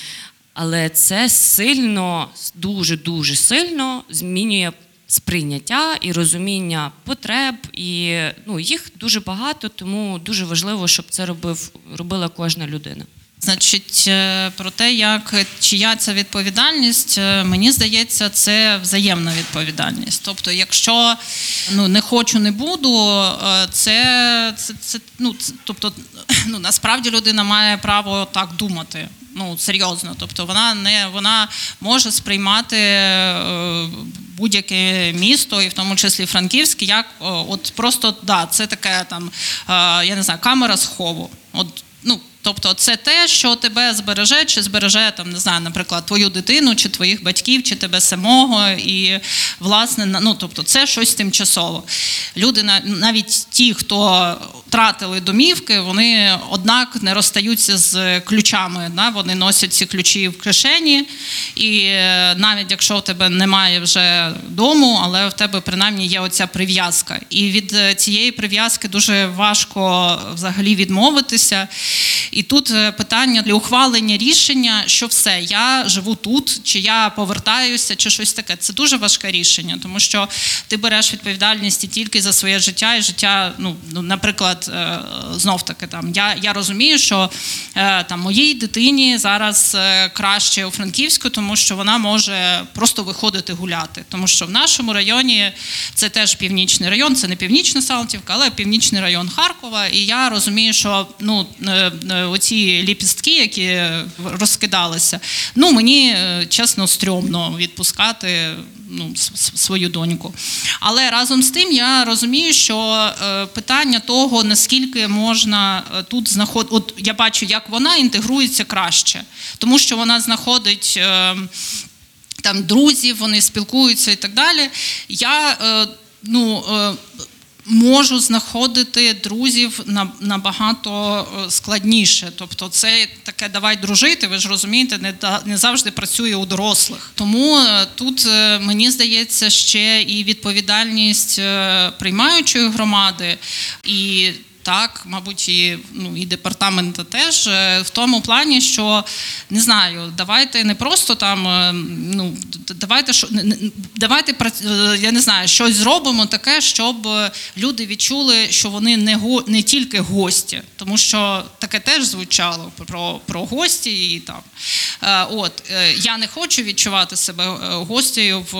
Але це сильно, дуже-дуже сильно змінює сприйняття і розуміння потреб, і ну, їх дуже багато, тому дуже важливо, щоб це робив, робила кожна людина. Значить, е, про те, як чия це відповідальність, е, мені здається, це взаємна відповідальність. Тобто, якщо ну не хочу, не буду, е, це, це, це ну, тобто, ну насправді людина має право так думати. Ну серйозно, тобто вона не вона може сприймати е, будь-яке місто, і в тому числі Франківське, як от просто да, це таке там, е, я не знаю, камера схову. От ну. Тобто це те, що тебе збереже, чи збереже там, не знаю, наприклад, твою дитину, чи твоїх батьків, чи тебе самого. І власне, ну тобто, це щось тимчасово. Люди навіть ті, хто втратили домівки, вони однак не розстаються з ключами. Да? Вони носять ці ключі в кишені, і е, навіть якщо в тебе немає вже дому, але в тебе принаймні є оця прив'язка. І від е, цієї прив'язки дуже важко взагалі відмовитися. І тут е, питання для ухвалення рішення, що все, я живу тут, чи я повертаюся, чи щось таке. Це дуже важке рішення, тому що ти береш відповідальність і тільки за своє життя і життя. Ну, ну наприклад, е, знов таки там я, я розумію, що е, там моїй дитині зараз краще у Франківську, тому що вона може просто виходити гуляти. Тому що в нашому районі це теж північний район, це не північна Салтівка, але північний район Харкова. І я розумію, що ну оці ліпістки, які розкидалися, ну мені е, чесно стрьомно відпускати ну, свою доньку. Але разом з тим я розумію, що е, питання того, наскільки можна е, тут знаходити, от я бачу, як вона інтегрується краще, тому що вона знаходить. там друзів, вони спілкуються і так далі. Я ну, можу знаходити друзів набагато е, складніше. Тобто, це таке давай дружити. Ви ж розумієте, не, не завжди працює у дорослих. Тому е, тут е, мені здається ще і відповідальність приймаючої громади і. Так, мабуть, і ну і департамента теж е, в тому плані, що не знаю, давайте не просто там. е, Ну давайте що давайте е, я не знаю, щось зробимо таке, щоб люди відчули, що вони не го не тільки гості, тому що таке теж звучало про, про гості і там. От я не хочу відчувати себе гостею в,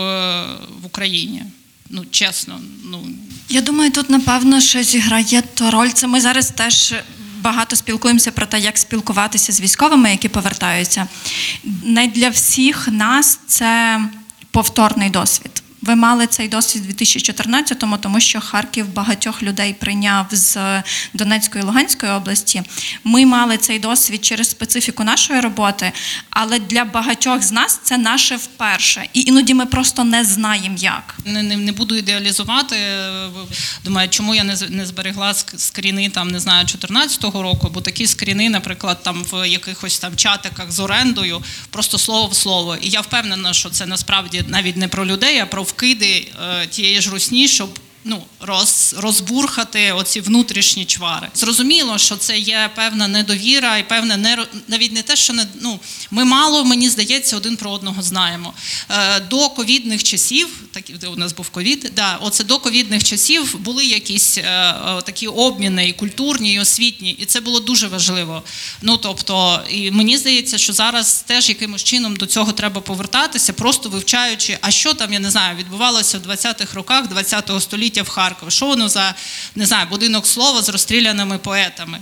в Україні. Ну чесно, ну Я думаю, тут напевно ще зіграє то роль. Це ми зараз теж багато спілкуємося про те, як спілкуватися з військовими, які повертаються. Не для всіх нас це повторний досвід. Ви мали цей досвід у 2014-му, тому що Харків багатьох людей прийняв з Донецької і Луганської області. Ми мали цей досвід через специфіку нашої роботи, але для багатьох з нас це наше вперше. І іноді ми просто не знаємо як. не, не, не буду ідеалізувати. Думаю, чому я не не зберегла скріни там, не знаю, 14-го року, бо такі скріни, наприклад, там в якихось там чатиках з орендою, просто слово в слово. І я впевнена, що це насправді навіть не про людей, а про вкиди е, тієї ж русні, щоб. Ну, роз, розбурхати оці внутрішні чвари. Зрозуміло, що це є певна недовіра і певне не навіть не те, що не ну ми мало, мені здається, один про одного знаємо. Е, до ковідних часів, так у нас був ковід, да, оце до ковідних часів були якісь е, е, такі обміни і культурні, і освітні, і це було дуже важливо. Ну тобто, і мені здається, що зараз теж якимось чином до цього треба повертатися, просто вивчаючи, а що там, я не знаю, відбувалося в 20-х роках 20-го століття в Харкові. Що воно за не знаю, будинок слова з розстріляними поетами.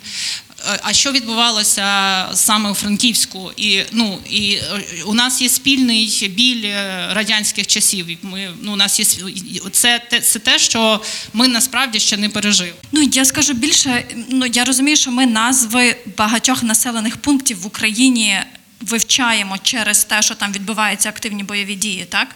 Е, А що відбувалося саме у Франківську? І ну і е, у нас є спільний біль е, радянських часів. Ми ну у нас є це, те- це те, що ми насправді ще не пережили. Ну я скажу більше. Ну я розумію, що ми назви багатьох населених пунктів в Україні вивчаємо через те, що там відбуваються активні бойові дії, так.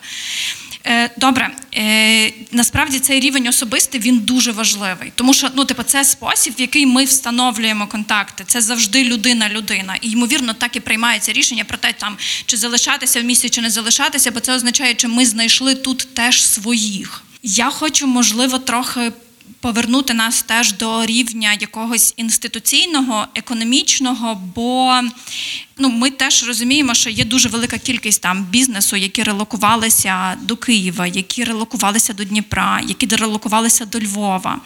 Е, Добре, е, насправді цей рівень особистий він дуже важливий, тому що ну, типу, це спосіб, в який ми встановлюємо контакти. Це завжди людина-людина. І ймовірно, так і приймається рішення про те, там чи залишатися в місті, чи не залишатися, бо це означає, чи ми знайшли тут теж своїх. Я хочу, можливо, трохи повернути нас теж до рівня якогось інституційного, економічного, бо ну, ми теж розуміємо, що є дуже велика кількість там бізнесу, які релокувалися до Києва, які релокувалися до Дніпра, які релокувалися до Львова.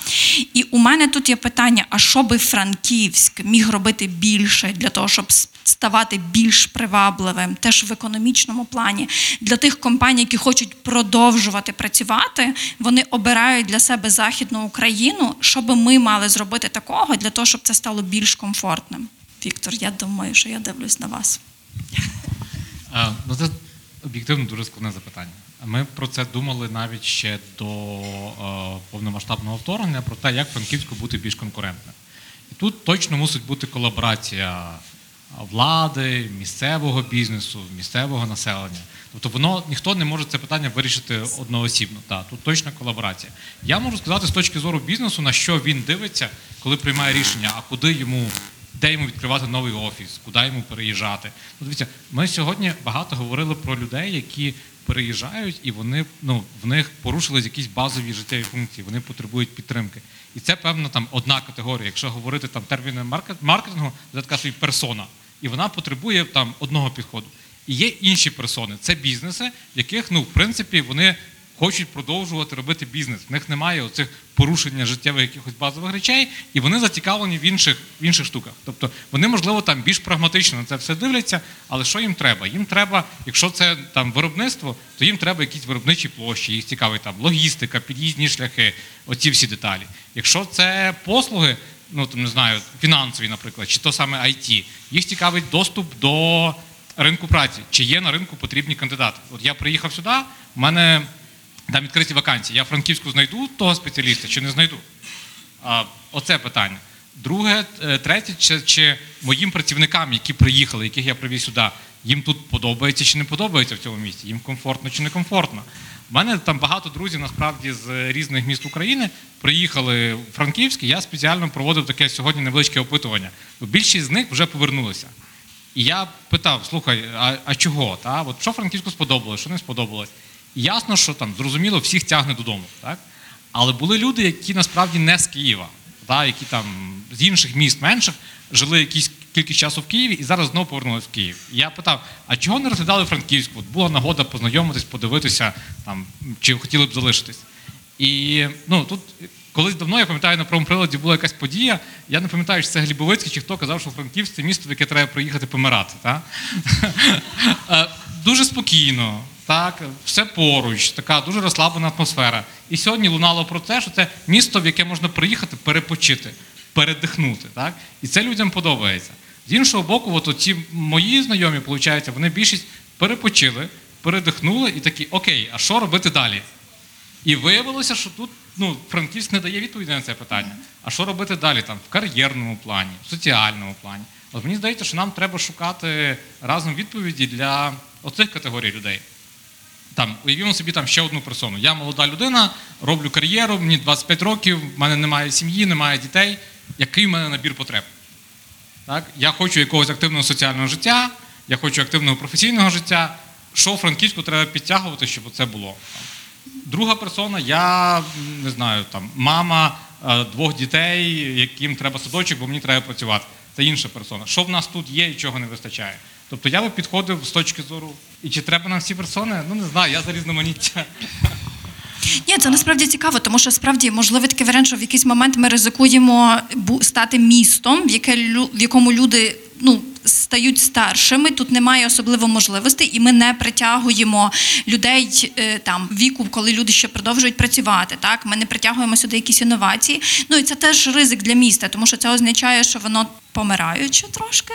І у мене тут є питання: а що би Франківськ міг робити більше для того, щоб ставати більш привабливим, теж в економічному плані для тих компаній, які хочуть продовжувати працювати, вони обирають для себе західну Україну. Що би ми мали зробити такого для того, щоб це стало більш комфортним? Віктор, я думаю, що я дивлюсь на вас. Е, Ну, це об'єктивно дуже складне запитання. Ми про це думали навіть ще до е, повномасштабного вторгнення, про те, як Франківську бути більш конкурентним. І тут точно мусить бути колаборація влади, місцевого бізнесу, місцевого населення. Тобто воно ніхто не може це питання вирішити одноосібно. Так, тут точна колаборація. Я можу сказати з точки зору бізнесу, на що він дивиться, коли приймає рішення, а куди йому де йому відкривати новий офіс, куди йому переїжджати. Ну, дивіться, ми сьогодні багато говорили про людей, які переїжджають, і вони ну в них порушились якісь базові життєві функції. Вони потребують підтримки. І це певно там одна категорія. Якщо говорити там терміни маркет- маркетингу, це така собі персона, і вона потребує там одного підходу. І є інші персони. Це бізнеси, в яких ну в принципі вони хочуть продовжувати робити бізнес. В них немає оцих порушення життєвих якихось базових речей, і вони зацікавлені в інших, в інших штуках. Тобто вони, можливо, там більш прагматично на це все дивляться, але що їм треба? Їм треба, якщо це там виробництво, то їм треба якісь виробничі площі, їх цікавить там логістика, під'їзні шляхи, оці всі деталі. Якщо це послуги, ну там не знаю, фінансові, наприклад, чи то саме IT, їх цікавить доступ до ринку праці, чи є на ринку потрібні кандидати. От я приїхав сюди, в мене там відкриті вакансії. Я Франківську знайду того спеціаліста чи не знайду? А, оце питання. Друге, е, третє, чи, чи моїм працівникам, які приїхали, яких я привіз сюди, їм тут подобається чи не подобається в цьому місті, їм комфортно чи не комфортно. У мене там багато друзів насправді з різних міст України приїхали в Франківськ, я спеціально проводив таке сьогодні невеличке опитування. Більшість з них вже повернулися. І я питав: слухай, а, а чого? Та? От що Франківську сподобалось, що не сподобалось? Ясно, що там зрозуміло, всіх тягне додому. Так? Але були люди, які насправді не з Києва, та? які там з інших міст менших жили якийсь кількість часу в Києві і зараз знову повернулися в Київ. І я питав: а чого не розглядали Франківську? От була нагода познайомитись, подивитися, там, чи хотіли б залишитись. І ну, тут колись давно, я пам'ятаю, на промприладі була якась подія. Я не пам'ятаю, чи це Глібовицький, чи хто казав, що Франківськ це місто, в яке треба приїхати помирати. Та? Е, Дуже спокійно, так, все поруч, така дуже розслаблена атмосфера. І сьогодні лунало про те, що це місто, в яке можна приїхати, перепочити, передихнути. Так? І це людям подобається. З іншого боку, от ці мої знайомі, виходить, вони більшість перепочили, передихнули і такі, окей, а що робити далі? І виявилося, що тут ну, Франківськ не дає відповіді на це питання. А що робити далі там в кар'єрному плані, в соціальному плані? От мені здається, що нам треба шукати разом відповіді для оцих категорій людей. Там, уявімо собі там ще одну персону. Я молода людина, роблю кар'єру, мені 25 років, в мене немає сім'ї, немає дітей. Який в мене набір потреб? Так? Я хочу якогось активного соціального життя, я хочу активного професійного життя. Що Франківську треба підтягувати, щоб це було? Друга персона, я не знаю, там мама е, двох дітей, яким треба садочок, бо мені треба працювати. Це інша персона. Що в нас тут є і чого не вистачає? Тобто я би підходив з точки зору, і чи треба нам всі персони? Ну не знаю, я за різноманіття. Ні, це насправді цікаво, тому що справді можливо такий варіант, що в якийсь момент ми ризикуємо стати містом, в яке в якому люди ну. Стають старшими, тут немає особливо можливостей, і ми не притягуємо людей е, там віку, коли люди ще продовжують працювати. Так, ми не притягуємо сюди якісь інновації. Ну і це теж ризик для міста, тому що це означає, що воно помираюче трошки.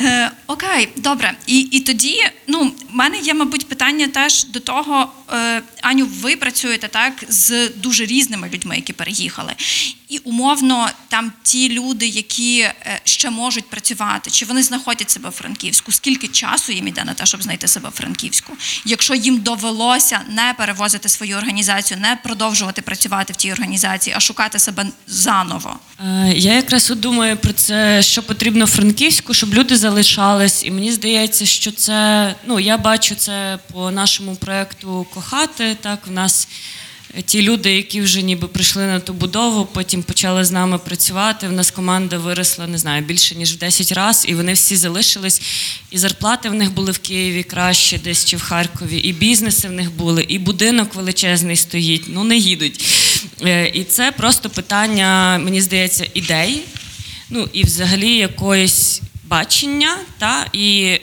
Е, окей, добре. І, і тоді, ну, в мене є, мабуть, питання теж до того, е, Аню, ви працюєте так з дуже різними людьми, які переїхали. І умовно, там ті люди, які е, ще можуть працювати, чи вони знаходять себе в Франківську, скільки часу їм іде на те, щоб знайти себе в Франківську. Якщо їм довелося не перевозити свою організацію, не продовжувати працювати в тій організації, а шукати себе заново. Е, Я якраз думаю про це, що потрібно Франківську, щоб люди залишались. І мені здається, що це ну я бачу це по нашому проекту Кохати. Так, в нас ті люди, які вже ніби прийшли на ту будову, потім почали з нами працювати. В нас команда виросла, не знаю, більше ніж в 10 разів, і вони всі залишились. І зарплати в них були в Києві краще, десь чи в Харкові, і бізнеси в них були, і будинок величезний стоїть. Ну не їдуть. Е, І це просто питання, мені здається, ідей, ну і взагалі якоїсь бачення, та і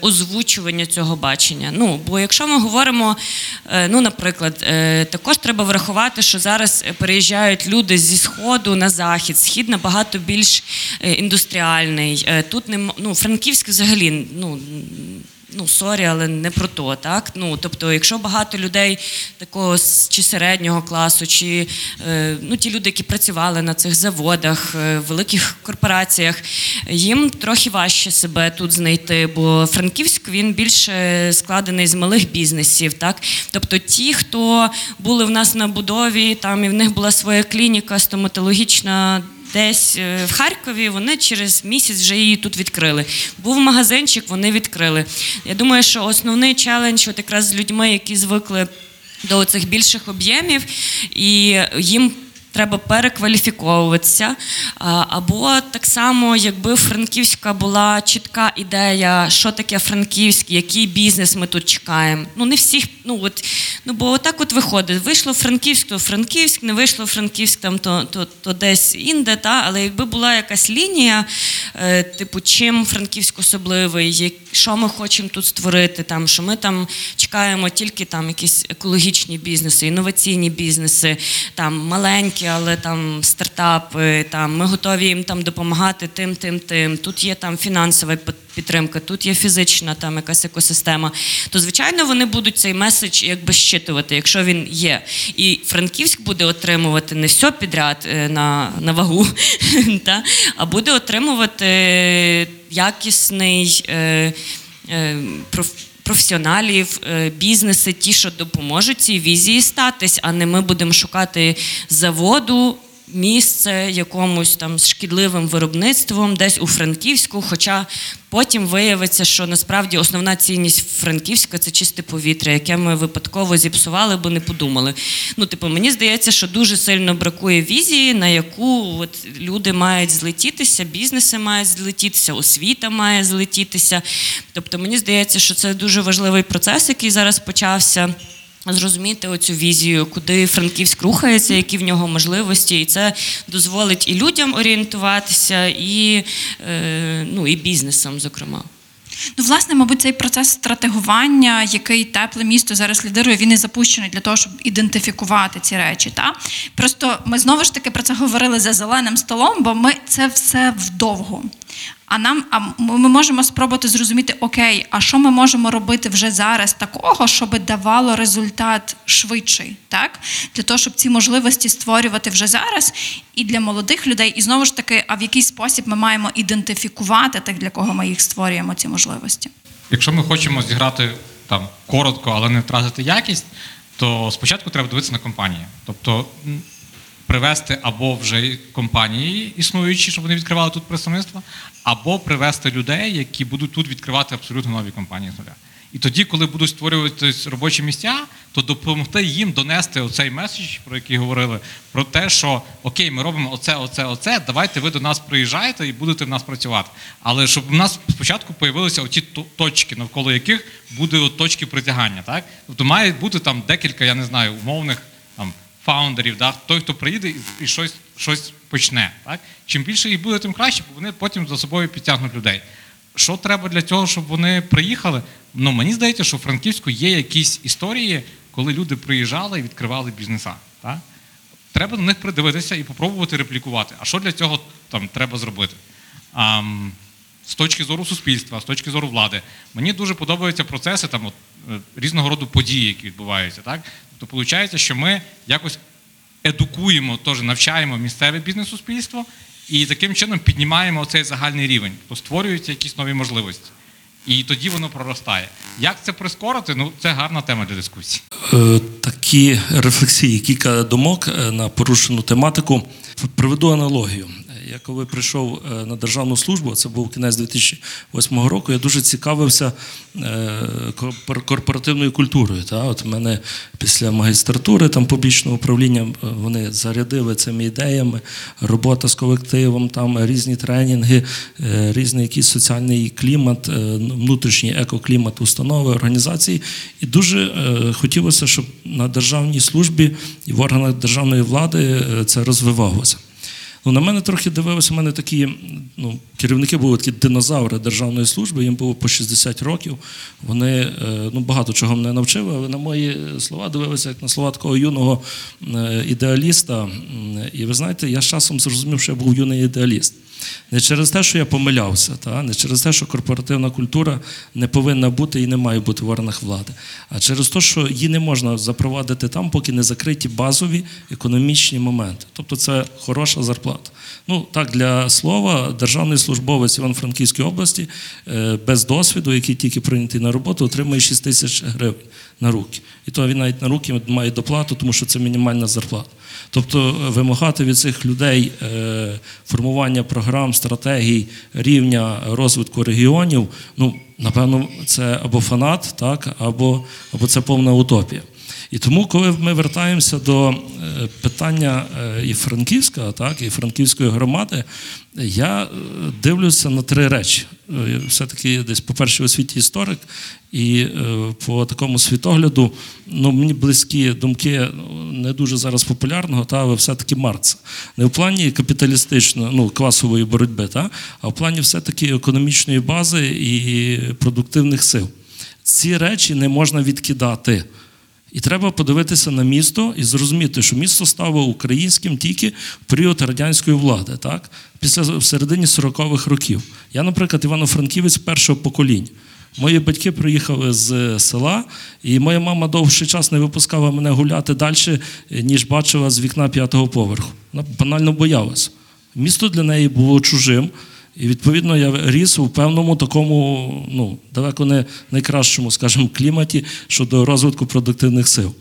озвучування цього бачення. Ну, бо якщо ми говоримо, е, ну, наприклад, е, також треба врахувати, що зараз переїжджають люди зі сходу на захід. Схід набагато більш е, індустріальний. Е, тут не ну, Франківськ взагалі, ну. Ну, sorry, але не про то, так? Ну, тобто, якщо багато людей такого чи середнього класу, чи е, ну, ті люди, які працювали на цих заводах, е, великих корпораціях, їм трохи важче себе тут знайти, бо Франківськ він більше складений з малих бізнесів, так? Тобто ті, хто були в нас на будові, там і в них була своя клініка стоматологічна десь е, в Харкові вони через місяць вже її тут відкрили. Був магазинчик, вони відкрили. Я думаю, що основний челендж, от якраз з людьми, які звикли до цих більших об'ємів, і їм. Треба перекваліфіковуватися. Або так само, якби Франківська була чітка ідея, що таке Франківськ, який бізнес ми тут чекаємо. Ну не всіх, ну от ну бо отак от виходить. Вийшло Франківськ, то Франківськ, не вийшло Франківськ, там то, то, то десь інде. Та але якби була якась лінія, е, типу, чим Франківськ особливий, що ми хочемо тут створити, там що ми там чекаємо тільки там якісь екологічні бізнеси, інноваційні бізнеси, там маленькі, але там стартапи. Там ми готові їм там допомагати тим, тим, тим. Тут є там фінансова підтримка, тут є фізична там якась екосистема. То звичайно вони будуть цей меседж якби щитувати, якщо він є. І Франківськ буде отримувати не все підряд е, на, на вагу, та, а буде отримувати якісний. Е, е, проф- Професіоналів, е, бізнеси, ті, що допоможуть цій візії статись, а не ми будемо шукати заводу, місце якомусь там шкідливим виробництвом, десь у Франківську. Хоча потім виявиться, що насправді основна цінність Франківська це чисте повітря, яке ми випадково зіпсували, бо не подумали. Ну, типу, мені здається, що дуже сильно бракує візії, на яку от люди мають злетітися, бізнеси мають злетітися, освіта має злетітися. Тобто, мені здається, що це дуже важливий процес, який зараз почався. Зрозуміти оцю візію, куди Франківськ рухається, які в нього можливості, і це дозволить і людям орієнтуватися, і, е, ну, і бізнесам, зокрема. Ну, власне, мабуть, цей процес стратегування, який тепле місто зараз лідирує, він і запущений для того, щоб ідентифікувати ці речі. Та? Просто ми знову ж таки про це говорили за зеленим столом, бо ми це все вдовго. А нам а ми можемо спробувати зрозуміти, окей, а що ми можемо робити вже зараз такого, щоб давало результат швидший, так? Для того, щоб ці можливості створювати вже зараз і для молодих людей, і знову ж таки, а в який спосіб ми маємо ідентифікувати тих, для кого ми їх створюємо, ці можливості. Якщо ми хочемо зіграти там коротко, але не втратити якість, то спочатку треба дивитися на компанії. Тобто привести або вже компанії існуючі, щоб вони відкривали тут представництво, або привести людей, які будуть тут відкривати абсолютно нові компанії з нуля. І тоді, коли будуть створюватись робочі місця, то допомогти їм донести оцей меседж, про який говорили, про те, що окей, ми робимо оце, оце, оце. Давайте ви до нас приїжджаєте і будете в нас працювати. Але щоб у нас спочатку появилися оті точки, навколо яких буде точки притягання. Так? Тобто має бути там декілька, я не знаю, умовних там фаундерів, да? той, хто приїде і, щось, щось почне. Так? Чим більше їх буде, тим краще, бо вони потім за собою підтягнуть людей. Що треба для цього, щоб вони приїхали? Ну мені здається, що в Франківську є якісь історії, коли люди приїжджали і відкривали бізнеса. Так? Треба на них придивитися і попробувати реплікувати. А що для цього там треба зробити? Ам, з точки зору суспільства, з точки зору влади. Мені дуже подобаються процеси там, от, е, різного роду події, які відбуваються. Так? Тобто, виходить, що ми якось едукуємо, теж навчаємо місцеве бізнес-суспільство І таким чином піднімаємо цей загальний рівень, то створюються якісь нові можливості. І тоді воно проростає. Як це прискорити? Ну, це гарна тема для дискусії. Е, Такі рефлексії, кілька думок е, на порушену тематику. Приведу аналогію. Я коли прийшов е, на державну службу, це був кінець 2008 року, я дуже цікавився е, корпоративною культурою. Та? От мене після магістратури там публічного управління е, вони зарядили цими ідеями, робота з колективом, там різні тренінги, різний якийсь соціальний клімат, е, внутрішній екоклімат установи, організації. І дуже хотілося, щоб на державній службі і в органах державної влади це розвивалося. Ну, на мене трохи дивилися, у мене такі ну, керівники були такі динозаври державної служби, їм було по 60 років. Вони е, ну, багато чого мене навчили, але на мої слова дивилися як на слова такого юного е, ідеаліста. І ви знаєте, я з часом зрозумів, що я був юний ідеаліст. Не через те, що я помилявся, та? не через те, що корпоративна культура не повинна бути і не має бути в органах влади, а через те, що її не можна запровадити там, поки не закриті базові економічні моменти. Тобто це хороша зарплата. Ну так для слова, державний службовець Івано-Франківської області е, без досвіду, який тільки прийнятий на роботу, отримує 6 тисяч гривень на руки. І то він навіть на руки має доплату, тому що це мінімальна зарплата. Тобто е, вимагати від цих людей е, формування програм, стратегій, рівня розвитку регіонів, ну напевно, це або фанат, так, або, або це повна утопія. І тому, коли ми вертаємося до е, питання е, і Франківська, так, і Франківської громади, я е, дивлюся на три речі. Все-таки десь, по-перше, у світі історик, і по такому світогляду ну, мені близькі думки не дуже зараз популярного, та, але все-таки Маркса. Не в плані капіталістичної, ну, класової боротьби, та, а в плані все-таки економічної бази і продуктивних сил. Ці речі не можна відкидати. І треба подивитися на місто і зрозуміти, що місто стало українським тільки в період радянської влади, так? після середині 40-х років. Я, наприклад, Івано-Франківець першого покоління. Мої батьки приїхали з села, і моя мама довший час не випускала мене гуляти далі, ніж бачила з вікна п'ятого поверху. Вона банально боялася. Місто для неї було чужим. І відповідно я ріс у певному такому, ну далеко не найкращому, скажімо, кліматі щодо розвитку продуктивних сил.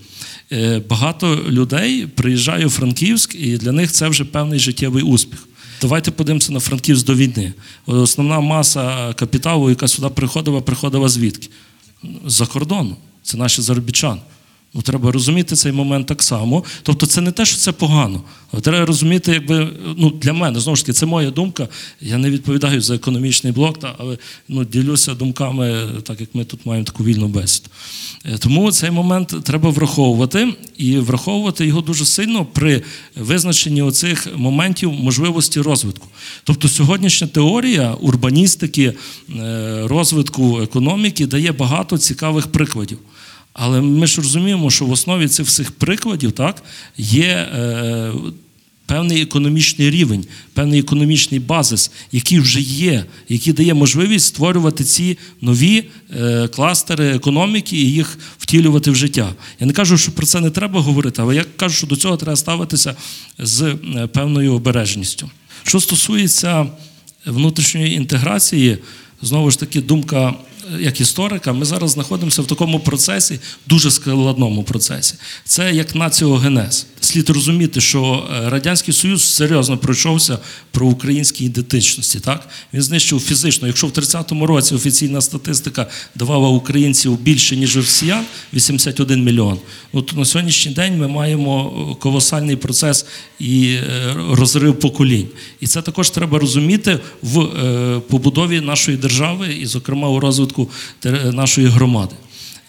Е, Багато людей приїжджає у Франківськ, і для них це вже певний життєвий успіх. Давайте подивимося на Франківськ до війни. Основна маса капіталу, яка сюди приходила, приходила звідки? З-за кордону. Це наші заробітчани. Ну, треба розуміти цей момент так само. Тобто, це не те, що це погано. Але треба розуміти, якби ну для мене знову ж таки, це моя думка. Я не відповідаю за економічний блок, та, але ну, ділюся думками, так як ми тут маємо таку вільну бесіду. Е, Тому цей момент треба враховувати і враховувати його дуже сильно при визначенні оцих моментів можливості розвитку. Тобто, сьогоднішня теорія урбаністики, е, розвитку економіки дає багато цікавих прикладів. Але ми ж розуміємо, що в основі цих всіх прикладів так, є е, певний економічний рівень, певний економічний базис, який вже є, який дає можливість створювати ці нові е, кластери економіки і їх втілювати в життя. Я не кажу, що про це не треба говорити, але я кажу, що до цього треба ставитися з е, певною обережністю. Що стосується внутрішньої інтеграції, знову ж таки, думка як історика, ми зараз знаходимося в такому процесі, дуже складному процесі. Це як націогенез. Слід розуміти, що е, Радянський Союз серйозно пройшовся про українські ідентичності. Так? Він знищив фізично. Якщо в 30-му році офіційна статистика давала українців більше, ніж росіян, 81 мільйон. Ну, то на сьогоднішній день ми маємо е, колосальний процес і е, розрив поколінь. І це також треба розуміти в побудові нашої держави і, зокрема, у розвитку тер- нашої громади.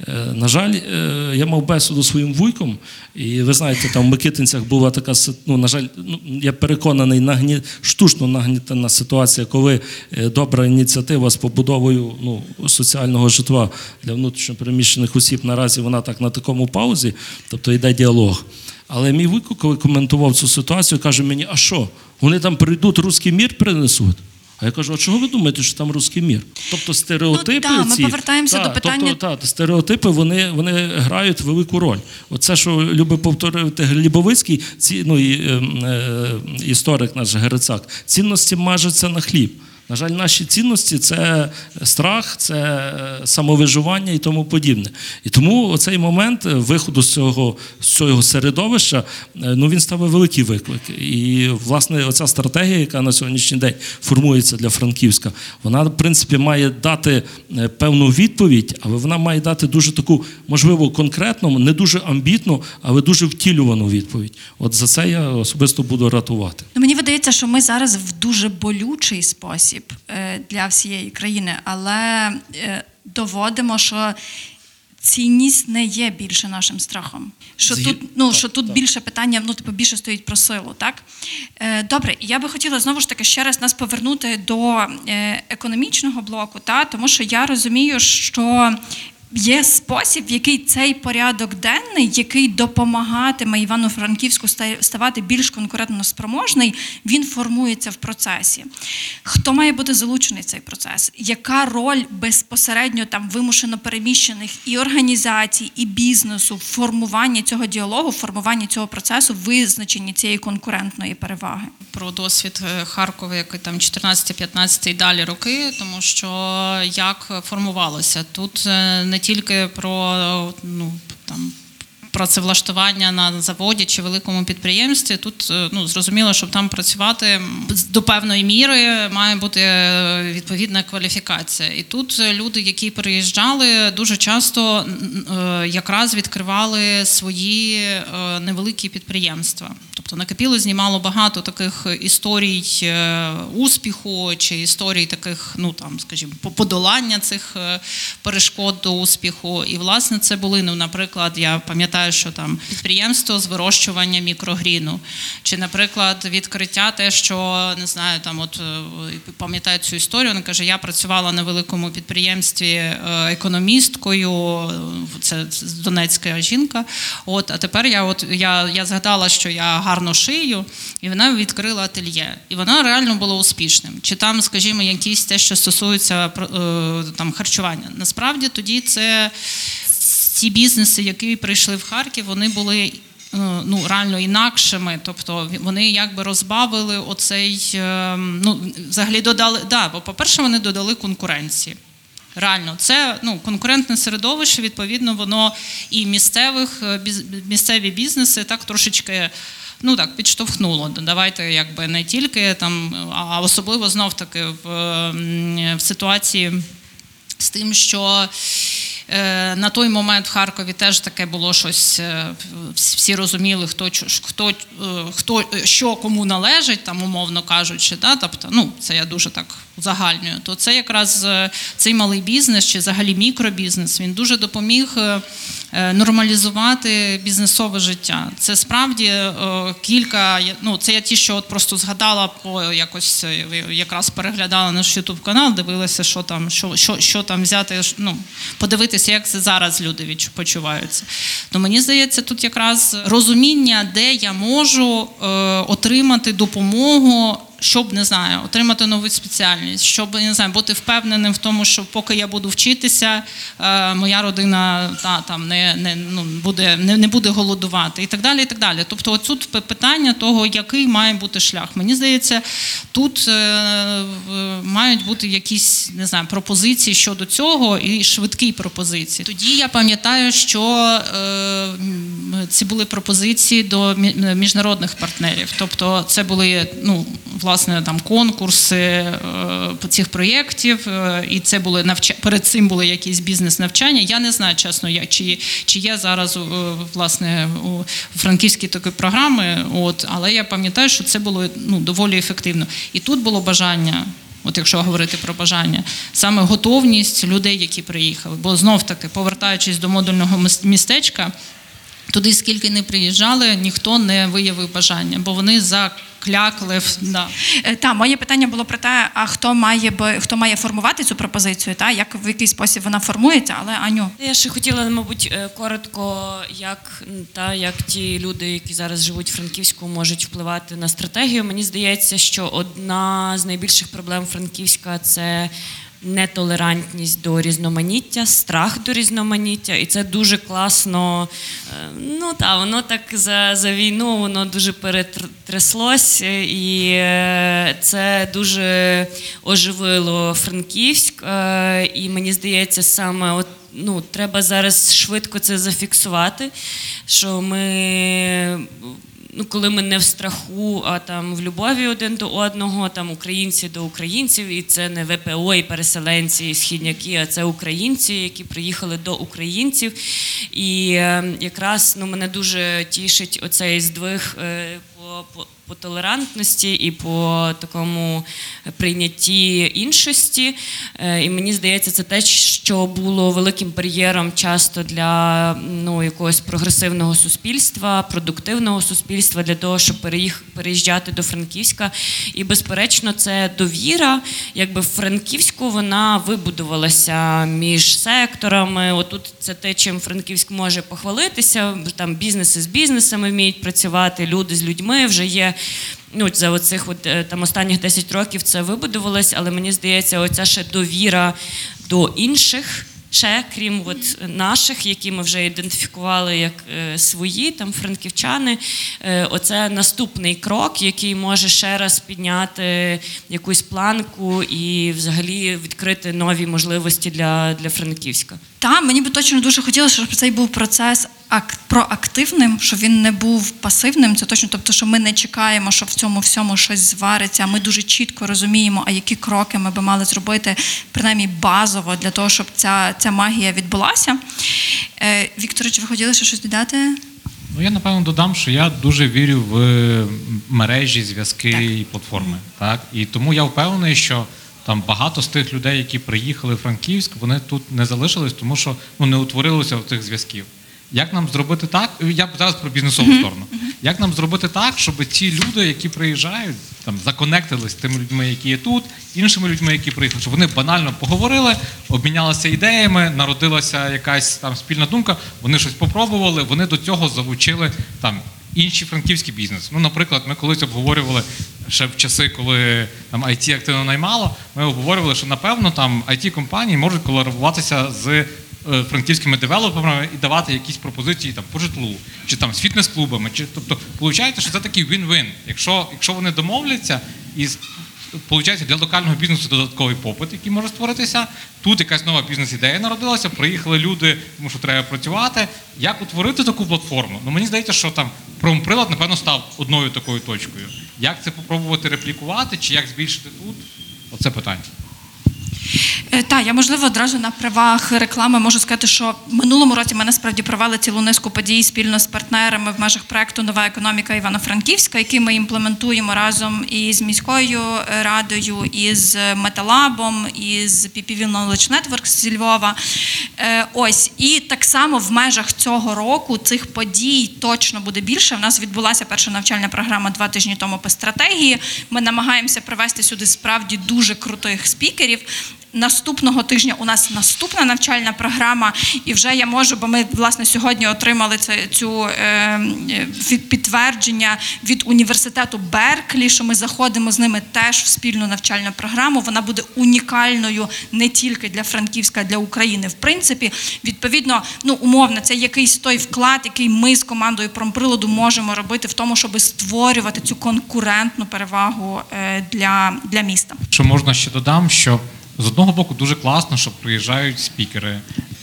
Е, На жаль, е, я мав бесіду своїм вуйком, і ви знаєте, там в Микитинцях була така ну, на жаль, ну, я переконаний, нагні... штучно нагнітена ситуація, коли е, добра ініціатива з побудовою ну, соціального житла для внутрішньопереміщених осіб наразі вона так на такому паузі, тобто йде діалог. Але мій вуйко, коли коментував цю ситуацію, каже мені: а що? Вони там прийдуть, русський мір принесуть? А я кажу, а чого ви думаєте, що там русський мір? Тобто стереотипи. Ну, да, ми повертаємося та, до питання- Тобто, та, стереотипи вони, вони грають велику роль. Оце, що любить повторювати Глібовицький, ці, ну, і, е, е, історик наш Герицак, цінності мажуться на хліб. На жаль, наші цінності це страх, це е, самовиживання і тому подібне. І тому оцей момент е, виходу з цього, з цього середовища е, ну, він ставить великий виклик. І, власне, оця стратегія, яка на сьогоднішній день формується для Франківська, вона, в принципі, має дати е, певну відповідь, але вона має дати дуже таку, можливо, конкретну, не дуже амбітну, але дуже втілювану відповідь. От за це я особисто буду ратувати. Ну, мені видається, що ми зараз в дуже болючий спосіб е, для всієї країни, але е, доводимо, що цінність не є більше нашим страхом. Що Згід- тут, ну, так, що тут так. більше питання, ну, типу, більше стоїть про силу, так? Е, добре, я би хотіла знову ж таки ще раз нас повернути до економічного блоку, та? тому що я розумію, що Є спосіб, який цей порядок денний, який допомагатиме Івано-Франківську ставати більш конкурентно спроможний, він формується в процесі. Хто має бути залучений в цей процес? Яка роль безпосередньо там вимушено переміщених і організацій, і бізнесу в формуванні цього діалогу, в формуванні цього процесу, визначенні цієї конкурентної переваги? про досвід е, Харкова, який там 14-15 і далі роки, тому що як формувалося тут е, не тільки про ну там. Працевлаштування на заводі чи великому підприємстві тут е, ну зрозуміло, щоб там працювати до певної міри має бути е, відповідна кваліфікація. І тут е, люди, які переїжджали, дуже часто якраз відкривали свої невеликі підприємства. Тобто накипіло знімало багато таких історій успіху чи історій таких, ну там, скажімо, подолання цих перешкод до успіху. І власне це були, ну, наприклад, я пам'ятаю, що там підприємство з вирощування мікрогріну, чи, наприклад, відкриття те, що не знаю, там от е, пам'ятаю цю історію. Вона каже: я працювала на великому підприємстві е, економісткою. е, Це Донецька жінка. От, а тепер я от я, я згадала, що я гарно шию, і вона відкрила ательє. І вона реально була успішним. Чи там, скажімо, якісь те, що стосується там харчування. Насправді тоді це ті бізнеси, які прийшли в Харків, вони були. е, Ну, реально інакшими, тобто вони якби розбавили оцей, е, ну, взагалі додали, да, бо, по-перше, вони додали конкуренції. Реально, це ну, конкурентне середовище, відповідно, воно і місцевих, е, місцеві бізнеси так трошечки ну, так, підштовхнуло. Давайте якби не тільки там, а особливо знов таки в, в ситуації з тим, що на той момент в Харкові теж таке було щось. е, Всі розуміли, хто хто, е, хто е, що кому належить, там умовно кажучи. Да? Тобто, ну це я дуже так узагальнюю. То це якраз е, цей малий бізнес чи взагалі мікробізнес. Він дуже допоміг е, е, нормалізувати бізнесове життя. Це справді е, кілька. Ну це я ті, що от просто згадала по якось е, якраз переглядала наш Ютуб канал, дивилася, що там, що, що, що там взяти. Ну подивитися, як це зараз люди почуваються. То мені здається, тут якраз розуміння, де я можу е, отримати допомогу. Щоб не знаю, отримати нову спеціальність, щоб не знаю, бути впевненим в тому, що поки я буду вчитися, е, моя родина та там не, не ну буде не, не буде голодувати і так далі. І так далі. Тобто, отут п- питання того, який має бути шлях. Мені здається, тут е, мають бути якісь не знаю пропозиції щодо цього і швидкі пропозиції. Тоді я пам'ятаю, що е, ці були пропозиції до міжнародних партнерів. Тобто, це були ну власне там конкурси е, цих проєктів, е, і це були навча... перед цим були якісь бізнес-навчання. Я не знаю, чесно, я чи, чи є зараз е, власне у франківській такі програми. От, але я пам'ятаю, що це було ну доволі ефективно. І тут було бажання. От якщо говорити про бажання, саме готовність людей, які приїхали. Бо знов таки, повертаючись до модульного міс- містечка, туди скільки не приїжджали, ніхто не виявив бажання, бо вони за клякли. Да. Е, Та моє питання було про те, а хто має би хто має формувати цю пропозицію, та як в який спосіб вона формується, але Аню. Я ще хотіла, мабуть, е, коротко, як та як ті люди, які зараз живуть в Франківську, можуть впливати на стратегію. Мені здається, що одна з найбільших проблем Франківська це. Нетолерантність до різноманіття, страх до різноманіття, і це дуже класно. е, Ну та воно так за, за війну воно дуже перетряслось, і е, це дуже оживило Франківськ. е, І мені здається, саме от ну, треба зараз швидко це зафіксувати. Що ми, ну, коли ми не в страху, а там в любові один до одного, там українці до українців, і це не ВПО і переселенці, і східняки, а це українці, які приїхали до українців. І е, якраз ну, мене дуже тішить оцей здвиг е, по, по, толерантності і по такому прийнятті іншості. Е, І мені здається, це те, що було великим бар'єром часто для ну, якогось прогресивного суспільства, продуктивного суспільства для того, щоб переїжджати до Франківська. І, безперечно, це довіра. Якби в Франківську вона вибудувалася між секторами. Отут це те, чим Франківськ може похвалитися. Там бізнеси з бізнесами вміють працювати, люди з людьми вже є. Ну, за оцих от, е, там останніх 10 років це вибудувалось, але мені здається, оця ще довіра до інших, ще крім от наших, які ми вже ідентифікували як е, свої, там франківчани. Е, оце наступний крок, який може ще раз підняти якусь планку і взагалі відкрити нові можливості для, для Франківська. Та мені би точно дуже хотілося, щоб цей був процес проактивним, щоб він не був пасивним. Це точно, тобто, що ми не чекаємо, що в цьому всьому щось звариться. Ми дуже чітко розуміємо, а які кроки ми би мали зробити, принаймні базово, для того, щоб ця, ця магія відбулася. Е, Вікторе, чи ви хотіли ще щось додати? Ну, я напевно додам, що я дуже вірю в мережі, зв'язки і платформи. Так? І тому я впевнений, що там багато з тих людей, які приїхали в Франківськ, вони тут не залишились, тому що ну, не утворилося в цих зв'язків. Як нам зробити так? Я зараз про бізнесову сторону. Як нам зробити так, щоб ті люди, які приїжджають, там законектились з тими людьми, які є тут, іншими людьми, які приїхали, щоб вони банально поговорили, обмінялися ідеями, народилася якась там спільна думка, вони щось попробували, вони до цього залучили там інший франківський бізнес. Ну, наприклад, ми колись обговорювали ще в часи, коли там IT активно наймало, ми обговорювали, що напевно там it компанії можуть колаборуватися з франківськими девелоперами і давати якісь пропозиції там по житлу, чи там з фітнес-клубами, чи тобто, виходить, що це такий він-вин. Якщо, якщо вони домовляться і Получається, для локального бізнесу додатковий попит, який може створитися. Тут якась нова бізнес-ідея народилася, приїхали люди, тому що треба працювати. Як утворити таку платформу? Ну мені здається, що там промприлад, напевно, став одною такою точкою. Як це попробувати реплікувати, чи як збільшити тут? Оце питання. Е, Та я можливо одразу на правах реклами можу сказати, що в минулому році ми насправді провели цілу низку подій спільно з партнерами в межах проекту Нова економіка Івано-Франківська, який ми імплементуємо разом із міською е, радою, із Металабом, із PPV Knowledge Networks зі Львова. Е, Ось і так само в межах цього року цих подій точно буде більше. У нас відбулася перша навчальна програма два тижні тому по стратегії. Ми намагаємося привести сюди справді дуже крутих спікерів. Наступного тижня у нас наступна навчальна програма, і вже я можу, бо ми власне сьогодні отримали це цю е, е, підтвердження від університету Берклі, що ми заходимо з ними теж в спільну навчальну програму. Вона буде унікальною не тільки для Франківська, а для України. В принципі, відповідно, ну умовно, це якийсь той вклад, який ми з командою промприладу можемо робити в тому, щоб створювати цю конкурентну перевагу е, для, для міста. Що можна ще додам, що з одного боку дуже класно, що приїжджають спікери,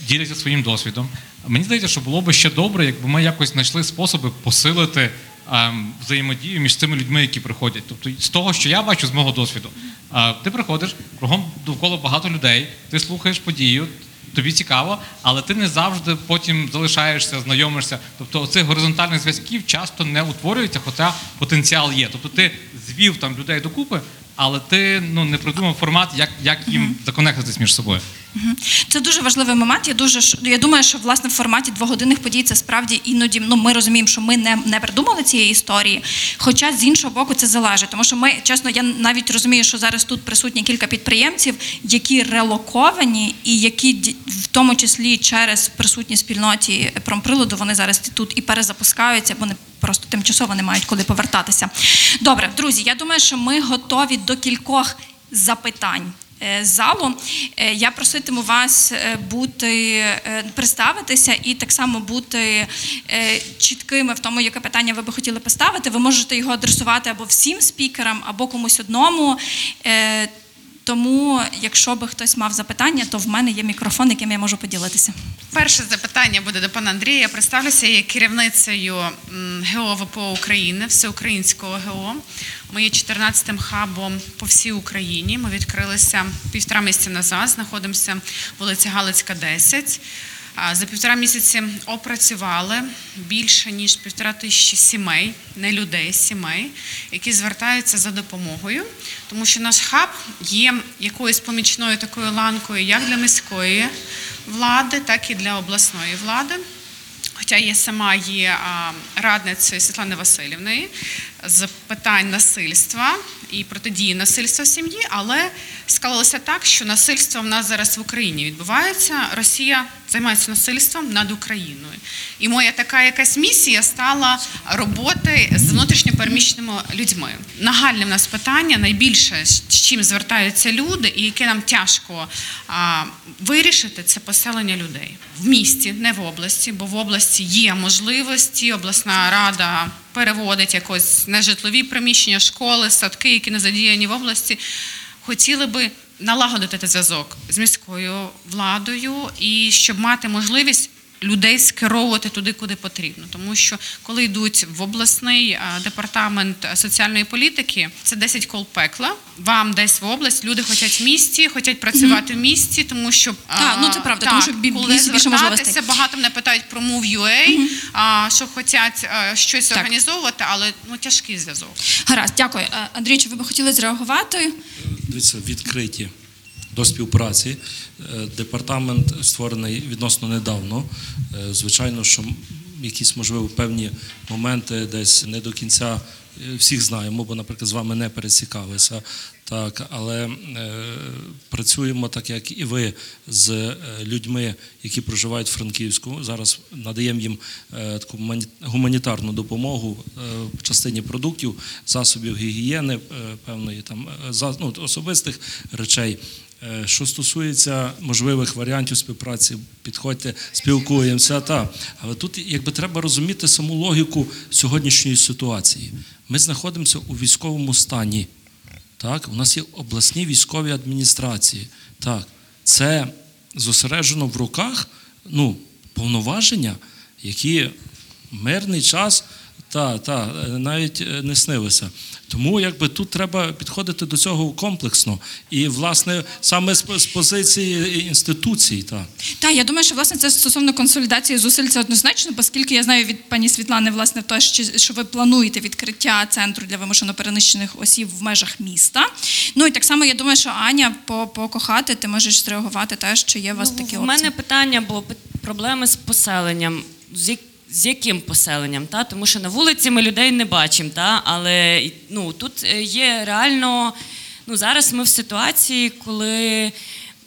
діляться своїм досвідом. Мені здається, що було би ще добре, якби ми якось знайшли способи посилити ем, взаємодію між цими людьми, які приходять. Тобто, з того, що я бачу з мого досвіду, е, ти приходиш, кругом довкола багато людей, ти слухаєш подію. Тобі цікаво, але ти не завжди потім залишаєшся, знайомишся. Тобто оцих горизонтальних зв'язків часто не утворюється, хоча потенціал є. Тобто ти звів там людей докупи, але ти ну не придумав формат, як, як їм законектитись між собою. Це дуже важливий момент. Я дуже я думаю, що власне в форматі двогодинних подій це справді іноді. Ну ми розуміємо, що ми не, не придумали цієї історії. Хоча з іншого боку це залежить, тому що ми чесно, я навіть розумію, що зараз тут присутні кілька підприємців, які релоковані, і які в тому числі через присутність спільноті промприладу вони зараз тут і перезапускаються, вони просто тимчасово не мають куди повертатися. Добре, друзі, я думаю, що ми готові до кількох запитань залу. Е, Я проситиму вас е, бути е, представитися і так само бути е, чіткими в тому, яке питання ви би хотіли поставити. Ви можете його адресувати або всім спікерам, або комусь одному. Тому, якщо би хтось мав запитання, то в мене є мікрофон, яким я можу поділитися. Перше запитання буде до пана Андрія. Я представлюся є керівницею ГО ВПО України, всеукраїнського ГО. Ми є 14-м хабом по всій Україні. Ми відкрилися півтора місяця назад. Знаходимося вулиця Галицька, 10. За півтора місяці опрацювали більше ніж півтора тисячі сімей, не людей, сімей, які звертаються за допомогою, тому що наш хаб є якоюсь помічною такою ланкою як для міської влади, так і для обласної влади. Хоча я сама є радницею Світлани Васильівної з питань насильства і протидії насильства в сім'ї, але склалося так, що насильство в нас зараз в Україні відбувається. Росія займається насильством над Україною. І моя така якась місія стала роботи з внутрішньопереміщеними людьми. Нагальне в нас питання найбільше з чим звертаються люди, і яке нам тяжко а, вирішити, це поселення людей в місті, не в області, бо в області є можливості. Обласна рада переводить якось нежитлові приміщення, школи, садки, які не задіяні в області. Хотіли би налагодити цей зв'язок з міською владою і щоб мати можливість. Людей скеровувати туди, куди потрібно, тому що коли йдуть в обласний департамент соціальної політики, це 10 кол пекла. Вам десь в область люди хочуть в місті, хочуть працювати в місті, тому що а, Так, ну це правда, тому що бі- коли звертатися, багато мене питають про Move.ua, а, що хочуть а, щось Так. організовувати, але ну тяжкий зв'язок. Гаразд, дякую. Е, Андрій, чи ви би хотіли зреагувати? Дивіться, відкриті до співпраці. Е, Департамент створений відносно недавно. Е, Звичайно, що якісь, можливо, певні моменти десь не до кінця е, всіх знаємо, бо, наприклад, з вами не пересікалися. Так, але е, працюємо так, як і ви, з людьми, які проживають в Франківську. Зараз надаємо їм е, таку мані- гуманітарну допомогу е, в частині продуктів, засобів гігієни, е, певної там за- ну, особистих речей. Е, Що стосується можливих варіантів співпраці, підходьте, спілкуємося. Та. Але тут якби треба розуміти саму логіку сьогоднішньої ситуації. Ми знаходимося у військовому стані. Так, у нас є обласні військові адміністрації. Так, це зосереджено в руках ну, повноваження, які в мирний час та, та, навіть е, не снилися. Тому якби тут треба підходити до цього комплексно. І, власне, саме з, з позиції інституцій. Та. Так, я думаю, що власне це стосовно консолідації зусиль це однозначно, оскільки я знаю від пані Світлани, власне, те, що, що ви плануєте відкриття центру для вимушено переміщених осіб в межах міста. Ну і так само я думаю, що Аня по, по кохати, ти можеш зреагувати теж, чи є у вас Ну, такі в опції. мене питання було проблеми з поселенням. З, з яким поселенням? Та? Тому що на вулиці ми людей не бачимо, та? але ну, тут е, є реально. Ну, зараз ми в ситуації, коли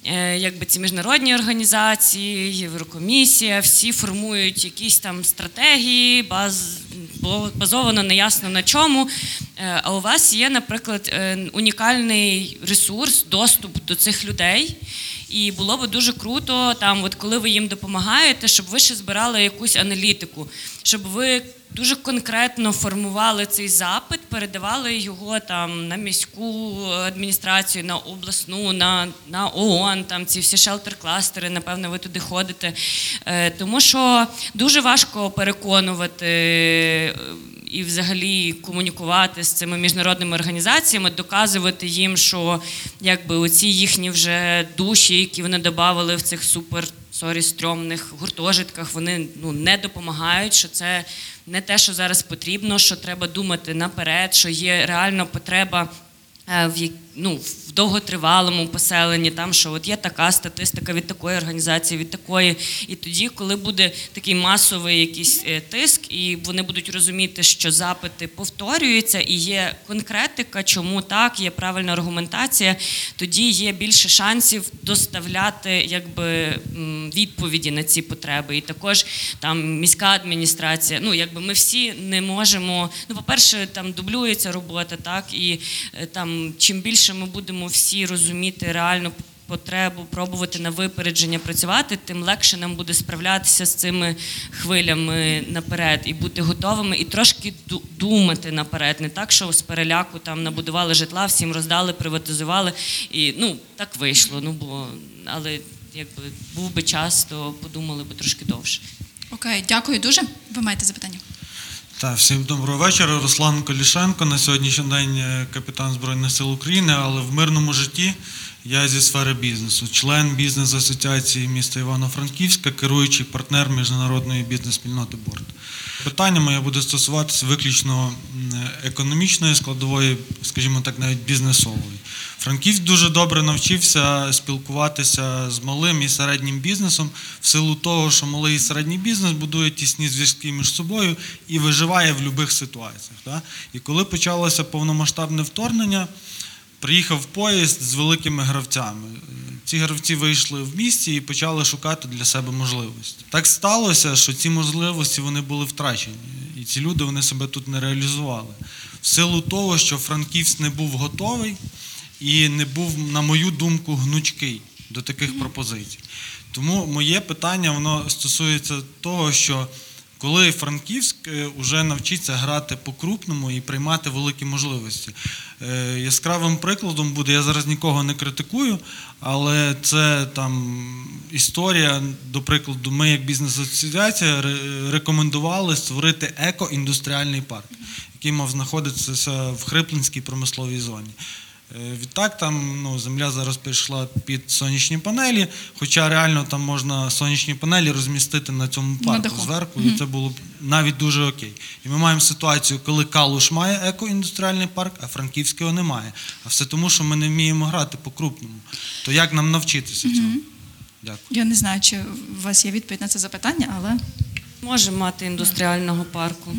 е, якби ці міжнародні організації, Єврокомісія, всі формують якісь там стратегії, баз, базовано неясно на чому. Е, А у вас є, наприклад, унікальний ресурс, доступ до цих людей. І було би дуже круто, там, от коли ви їм допомагаєте, щоб ви ще збирали якусь аналітику, щоб ви дуже конкретно формували цей запит, передавали його там на міську адміністрацію, на обласну, на, на ООН, там ці всі shelter-кластери, напевно, ви туди ходите. Е, тому що дуже важко переконувати. І взагалі комунікувати з цими міжнародними організаціями, доказувати їм, що якби оці їхні вже душі, які вони додавали в цих супер sorry стрьомних гуртожитках, вони ну не допомагають, що це не те, що зараз потрібно, що треба думати наперед, що є реально потреба. е, в як- ну, в довготривалому поселенні, там що от є така статистика від такої організації, від такої. І тоді, коли буде такий масовий якийсь е, тиск, і вони будуть розуміти, що запити повторюються, і є конкретика, чому так, є правильна аргументація, тоді є більше шансів доставляти якби відповіді на ці потреби. І також там міська адміністрація. Ну якби ми всі не можемо. Ну, по-перше, там дублюється робота, так і е, там чим більше ми будемо всі розуміти реальну потребу, пробувати на випередження працювати, тим легше нам буде справлятися з цими хвилями наперед і бути готовими, і трошки ду- думати наперед. Не так, що з переляку там набудували житла, всім роздали, приватизували. І ну так вийшло. Ну бо але якби був би час, то подумали би трошки довше. Окей, дякую дуже. Ви маєте запитання? Так, всім доброго вечора. Руслан Колішенко. На сьогоднішній день е, капітан Збройних сил України, але в мирному житті я зі сфери бізнесу, член бізнес-асоціації міста Івано-Франківська, керуючий партнер міжнародної бізнес-спільноти Борт. Питання моє буде стосуватися виключно економічної складової, скажімо так, навіть бізнесової. Франківськ дуже добре навчився спілкуватися з малим і середнім бізнесом в силу того, що малий і середній бізнес будує тісні зв'язки між собою і виживає в будь-яких ситуаціях. І коли почалося повномасштабне вторгнення, приїхав поїзд з великими гравцями. Ці гравці вийшли в місті і почали шукати для себе можливості. Так сталося, що ці можливості вони були втрачені, і ці люди вони себе тут не реалізували. В силу того, що Франківськ не був готовий і не був, на мою думку, гнучкий до таких пропозицій. Тому моє питання воно стосується того, що коли Франківськ вже навчиться грати по-крупному і приймати великі можливості. Е, Яскравим прикладом буде, я зараз нікого не критикую, але це там історія, до прикладу, ми як бізнес-асоціація рекомендували створити еко-індустріальний парк, який мав знаходитися в Хриплинській промисловій зоні. Е, Відтак там ну, земля зараз перейшла під сонячні панелі, хоча реально там можна сонячні панелі розмістити на цьому парку даху. зверху, і це було б навіть дуже окей. І ми маємо ситуацію, коли Калуш має еко-індустріальний парк, а Франківського немає. А все тому, що ми не вміємо грати по-крупному. То як нам навчитися цього? Дякую. Я не знаю, чи у вас є відповідь на це запитання, але Може мати індустріального парку.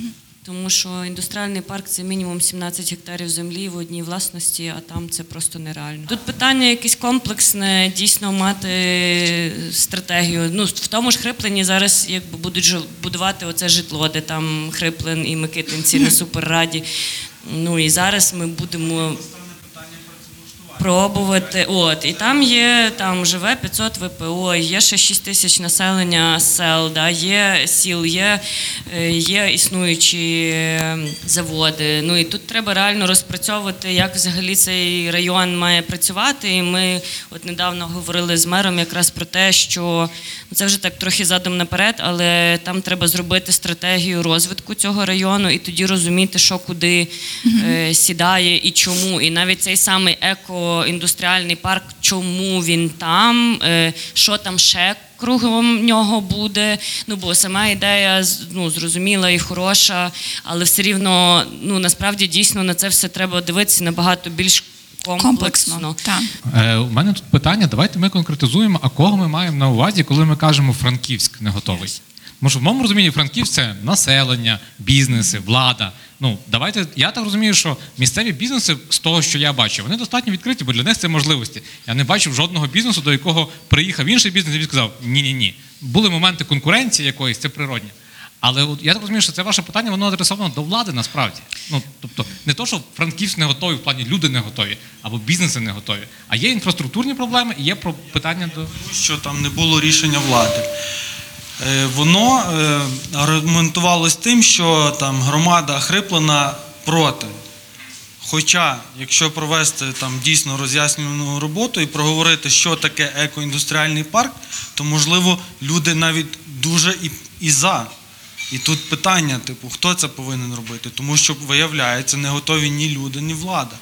Тому що індустріальний парк це мінімум 17 гектарів землі в одній власності, а там це просто нереально. Тут питання якесь комплексне, дійсно мати стратегію. Ну в тому ж Хриплені зараз якби будуть будувати оце житло, де там Хриплен і Микитинці на суперраді. Ну і зараз ми будемо пробувати. От і там є там живе 500 ВПО, є ще 6 тисяч населення сел, да, є сіл, є, е, є існуючі е, заводи. Ну і тут треба реально розпрацьовувати, як взагалі цей район має працювати. І ми от недавно говорили з мером якраз про те, що ну, це вже так трохи задом наперед, але там треба зробити стратегію розвитку цього району і тоді розуміти, що куди е, сідає і чому. І навіть цей самий еко-індустріальний парк, чому він там, е, що там ще кругом нього буде. Ну бо сама ідея з- ну, зрозуміла і хороша, але все рівно ну насправді дійсно на це все треба дивитися набагато більш комплексно. комплексно. Так. Е, у мене тут питання. Давайте ми конкретизуємо, а кого ми маємо на увазі, коли ми кажемо Франківськ не готовий. Тому в моєму розумінні Франківськ це населення, бізнеси, влада. Ну давайте я так розумію, що місцеві бізнеси з того, що я бачу, вони достатньо відкриті, бо для них це можливості. Я не бачив жодного бізнесу, до якого приїхав інший бізнес і він сказав: ні, ні, ні. Були моменти конкуренції якоїсь, це природне. Але от я так розумію, що це ваше питання, воно адресовано до влади насправді. Ну тобто, не то, що Франківськ не готовий, в плані люди не готові, або бізнеси не готові. А є інфраструктурні проблеми, і є про питання до що там не було рішення влади. Е, Воно е, аргументувалось тим, що там громада Хриплена проти. Хоча, якщо провести там дійсно роз'яснювальну роботу і проговорити, що таке екоіндустріальний парк, то можливо люди навіть дуже і, і за. І тут питання, типу, хто це повинен робити? Тому що виявляється, не готові ні люди, ні влада.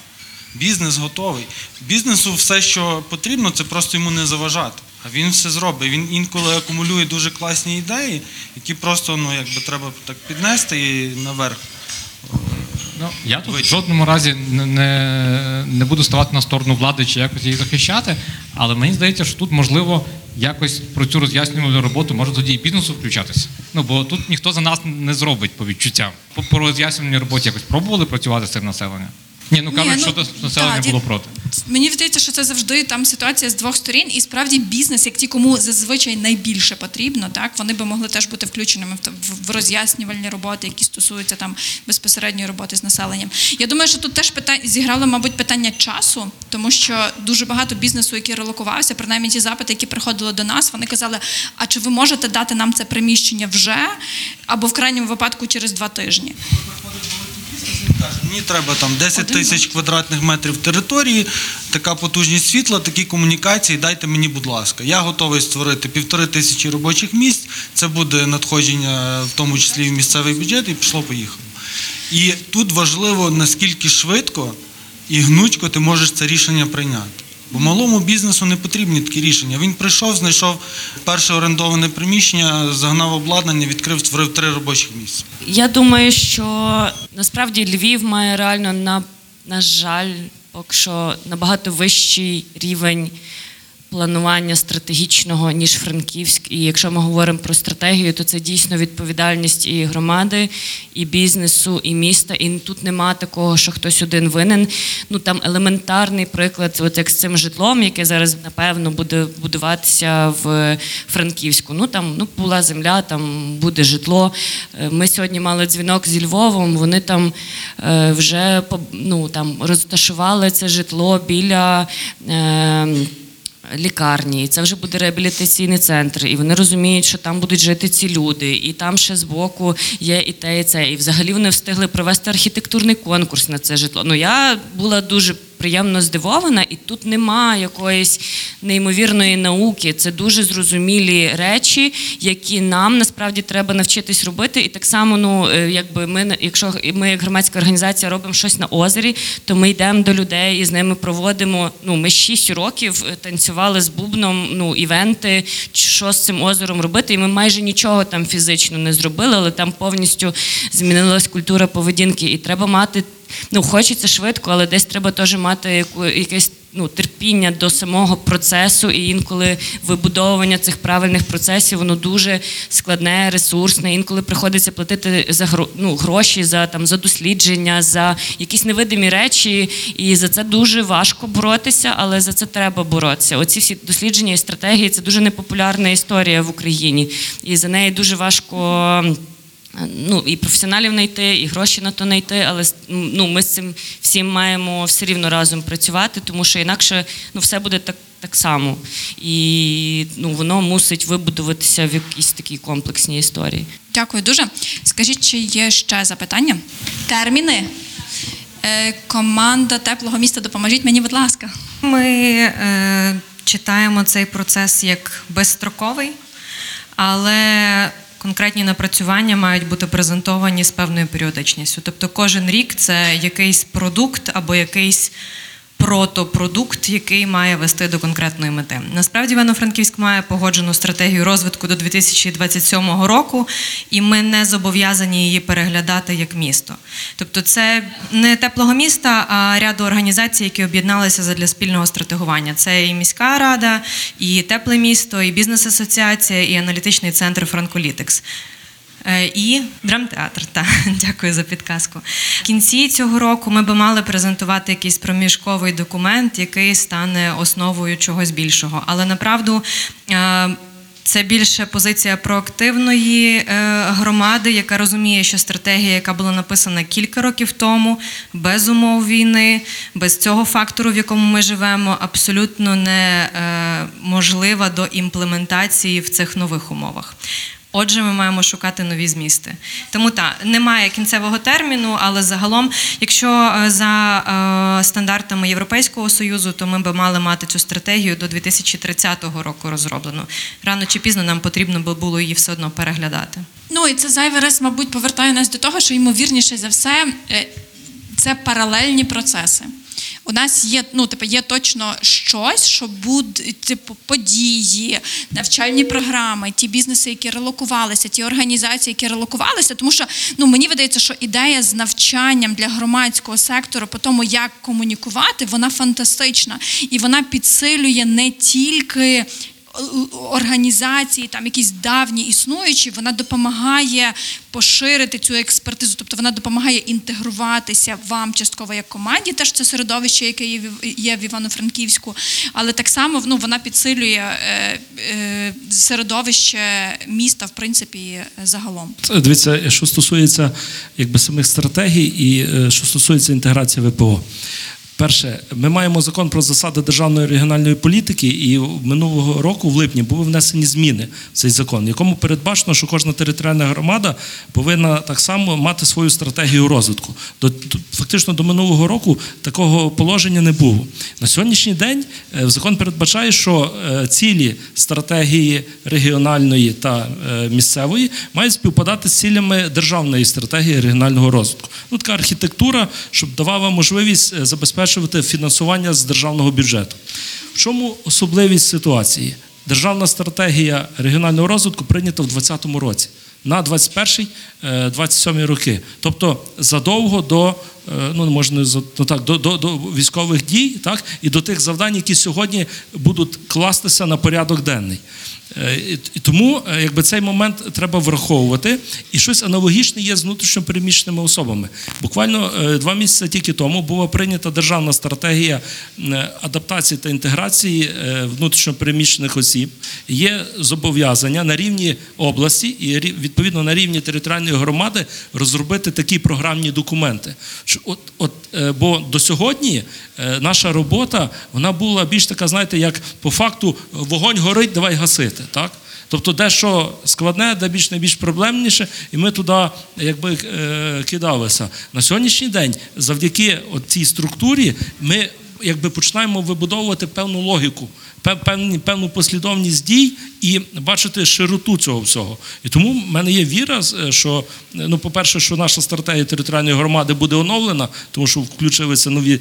Бізнес готовий. Бізнесу все, що потрібно, це просто йому не заважати. А він все зробить. Він інколи акумулює дуже класні ідеї, які просто ну, якби треба так піднести і наверх Ну, я тут в жодному разі не, не, не буду ставати на сторону влади чи якось її захищати, але мені здається, що тут можливо якось про цю роз'яснювальну роботу може тоді і бізнесу включатися. Ну бо тут ніхто за нас не зробить по відчуттям. По, по роз'яснювальній роботі якось пробували працювати з цим населенням? Ні, ну кажуть, Ні, що ну, населення так, було проти. Мені здається, що це завжди там ситуація з двох сторін, і справді бізнес, як ті, кому зазвичай найбільше потрібно, так вони би могли теж бути включеними в, в- в роз'яснювальні роботи, які стосуються там безпосередньої роботи з населенням. Я думаю, що тут теж питання зіграло, мабуть, питання часу, тому що дуже багато бізнесу, який релокувався, принаймні ті запити, які приходили до нас, вони казали: а чи ви можете дати нам це приміщення вже або в крайньому випадку через два тижні? Мені треба там 10 тисяч квадратних метрів території, така потужність світла, такі комунікації. Дайте мені, будь ласка. Я готовий створити півтори тисячі робочих місць. Це буде надходження, в тому числі в місцевий бюджет, і пішло поїхало. І тут важливо наскільки швидко і гнучко ти можеш це рішення прийняти. Бо малому бізнесу не потрібні такі рішення. Він прийшов, знайшов перше орендоване приміщення, загнав обладнання, відкрив, створив три робочих місця. Я думаю, що насправді Львів має реально на, на жаль, поки що набагато вищий рівень планування стратегічного, ніж Франківськ. І якщо ми говоримо про стратегію, то це дійсно відповідальність і громади, і бізнесу, і міста. І тут нема такого, що хтось один винен. Ну там елементарний приклад, от як з цим житлом, яке зараз напевно буде будуватися в Франківську. Ну там ну була земля, там буде житло. Е, Ми сьогодні мали дзвінок зі Львовом. Вони там е, вже ну, там розташували це житло біля. Е, лікарні, і це вже буде реабілітаційний центр, і вони розуміють, що там будуть жити ці люди, і там ще збоку є і те, і це. І взагалі вони встигли провести архітектурний конкурс на це житло. Ну я була дуже приємно здивована, і тут нема якоїсь неймовірної науки. Це дуже зрозумілі речі, які нам насправді треба навчитись робити. І так само, ну е, якби ми якщо ми як громадська організація робимо щось на озері, то ми йдемо до людей і з ними проводимо. Ну ми 6 років е, танцювали з бубном, ну івенти, що з цим озером робити. І ми майже нічого там фізично не зробили, але там повністю змінилась культура поведінки, і треба мати. Ну, хочеться швидко, але десь треба теж мати яку, якесь ну, терпіння до самого процесу, і інколи вибудовування цих правильних процесів воно дуже складне, ресурсне. Інколи приходиться платити за ну, гроші за там за дослідження, за якісь невидимі речі, і за це дуже важко боротися, але за це треба боротися. Оці всі дослідження і стратегії це дуже непопулярна історія в Україні, і за неї дуже важко. Ну, і професіоналів знайти, і гроші на то знайти, але ну, ми з цим всім маємо все рівно разом працювати, тому що інакше ну, все буде так, так само. І ну, воно мусить вибудуватися в якійсь такій комплексній історії. Дякую дуже. Скажіть, чи є ще запитання? Терміни. Е, команда теплого міста, допоможіть мені, будь ласка. Ми е, читаємо цей процес як безстроковий, але конкретні напрацювання мають бути презентовані з певною періодичністю. Тобто кожен рік це якийсь продукт або якийсь протопродукт, який має вести до конкретної мети. Насправді Івано-Франківськ має погоджену стратегію розвитку до 2027 року, і ми не зобов'язані її переглядати як місто. Тобто, це не теплого міста, а ряду організацій, які об'єдналися задля спільного стратегування. Це і міська рада, і тепле місто, і бізнес-асоціація, і аналітичний центр Франколітекс. Е, І драмтеатр, так, дякую за підказку. В кінці цього року ми би мали презентувати якийсь проміжковий документ, який стане основою чогось більшого. Але направду. е, Це більше позиція проактивної е, громади, яка розуміє, що стратегія, яка була написана кілька років тому, без умов війни, без цього фактору, в якому ми живемо, абсолютно не можлива до імплементації в цих нових умовах. Отже, ми маємо шукати нові змісти. Тому так, немає кінцевого терміну, але загалом, якщо е, за е, стандартами Європейського союзу, то ми би мали мати цю стратегію до 2030 року розроблену. Рано чи пізно нам потрібно би було її все одно переглядати. Ну і це зайвий раз, мабуть, повертає нас до того, що ймовірніше за все е, це паралельні процеси. У нас є, ну, типу, є точно щось, що буде, типу, події, навчальні програми, ті бізнеси, які релокувалися, ті організації, які релокувалися. Тому що ну, мені видається, що ідея з навчанням для громадського сектору по тому, як комунікувати, вона фантастична. І вона підсилює не тільки організації, там якісь давні існуючі, вона допомагає поширити цю експертизу, тобто вона допомагає інтегруватися вам частково як команді, теж це середовище, яке є в- Івано-Франківську, але так само ну, вона підсилює е, е, середовище міста, в принципі, загалом. Дивіться, що стосується якби самих стратегій і е, що стосується інтеграції ВПО. Перше, ми маємо закон про засади державної регіональної політики, і минулого року, в липні, були внесені зміни в цей закон, якому передбачено, що кожна територіальна громада повинна так само мати свою стратегію розвитку. До фактично до минулого року такого положення не було. На сьогоднішній день е, закон передбачає, що е, цілі стратегії регіональної та е, місцевої мають співпадати з цілями державної стратегії регіонального розвитку. Ну, така архітектура, щоб давала можливість е, забезпечувати фінансування з державного бюджету. В чому особливість ситуації? Державна стратегія регіонального розвитку прийнята в 2020 році на 21-27 роки. Тобто задовго до е, ну можна ну, так, до, до, до військових дій, так і до тих завдань, які сьогодні будуть кластися на порядок денний. Е, І тому е, якби цей момент треба враховувати. І щось аналогічне є з внутрішньо переміщеними особами. Буквально е, два місяці тільки тому була прийнята державна стратегія адаптації та інтеграції е, внутрішньо переміщених осіб. Є зобов'язання на рівні області і відповідно на рівні територіальної громади розробити такі програмні документи. От, от, бо до сьогодні наша робота вона була більш така, знаєте, як по факту вогонь горить, давай гасити. Так? Тобто, дещо складне, де більш найбільш проблемніше, і ми туди якби е, кидалися. На сьогоднішній день, завдяки цій структурі, ми якби починаємо вибудовувати певну логіку, певну послідовність дій і бачити широту цього всього. І тому в мене є віра, е, що ну, по-перше, що наша стратегія територіальної громади буде оновлена, тому що включилися нові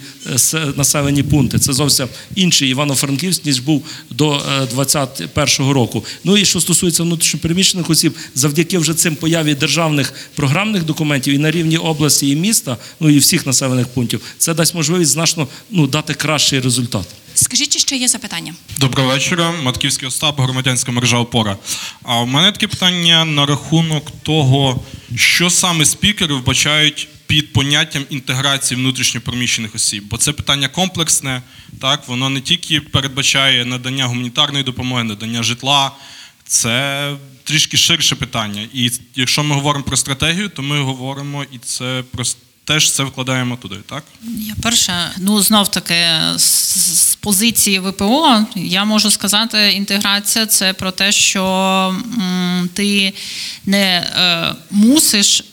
е, населені пункти. Це зовсім інший Івано-Франківськ, ніж був до 2021 року. Ну і що стосується внутрішньопереміщених осіб, завдяки вже цим появі державних програмних документів і на рівні області і міста, ну і всіх населених пунктів, це дасть можливість значно ну, дати кращий результат. Скажіть, чи ще є запитання? Доброго вечора, Матківський Остап, громадянська мережа Опора. А у мене таке питання на рахунок того, що саме спікери вбачають під поняттям інтеграції внутрішньопереміщених осіб. Бо це питання комплексне, так воно не тільки передбачає надання гуманітарної допомоги, надання житла. Це трішки ширше питання. І якщо ми говоримо про стратегію, то ми говоримо і це про теж це вкладаємо туди, так? Я перша, ну знов таки позиції ВПО я можу сказати, інтеграція це про те, що ти не е, мусиш,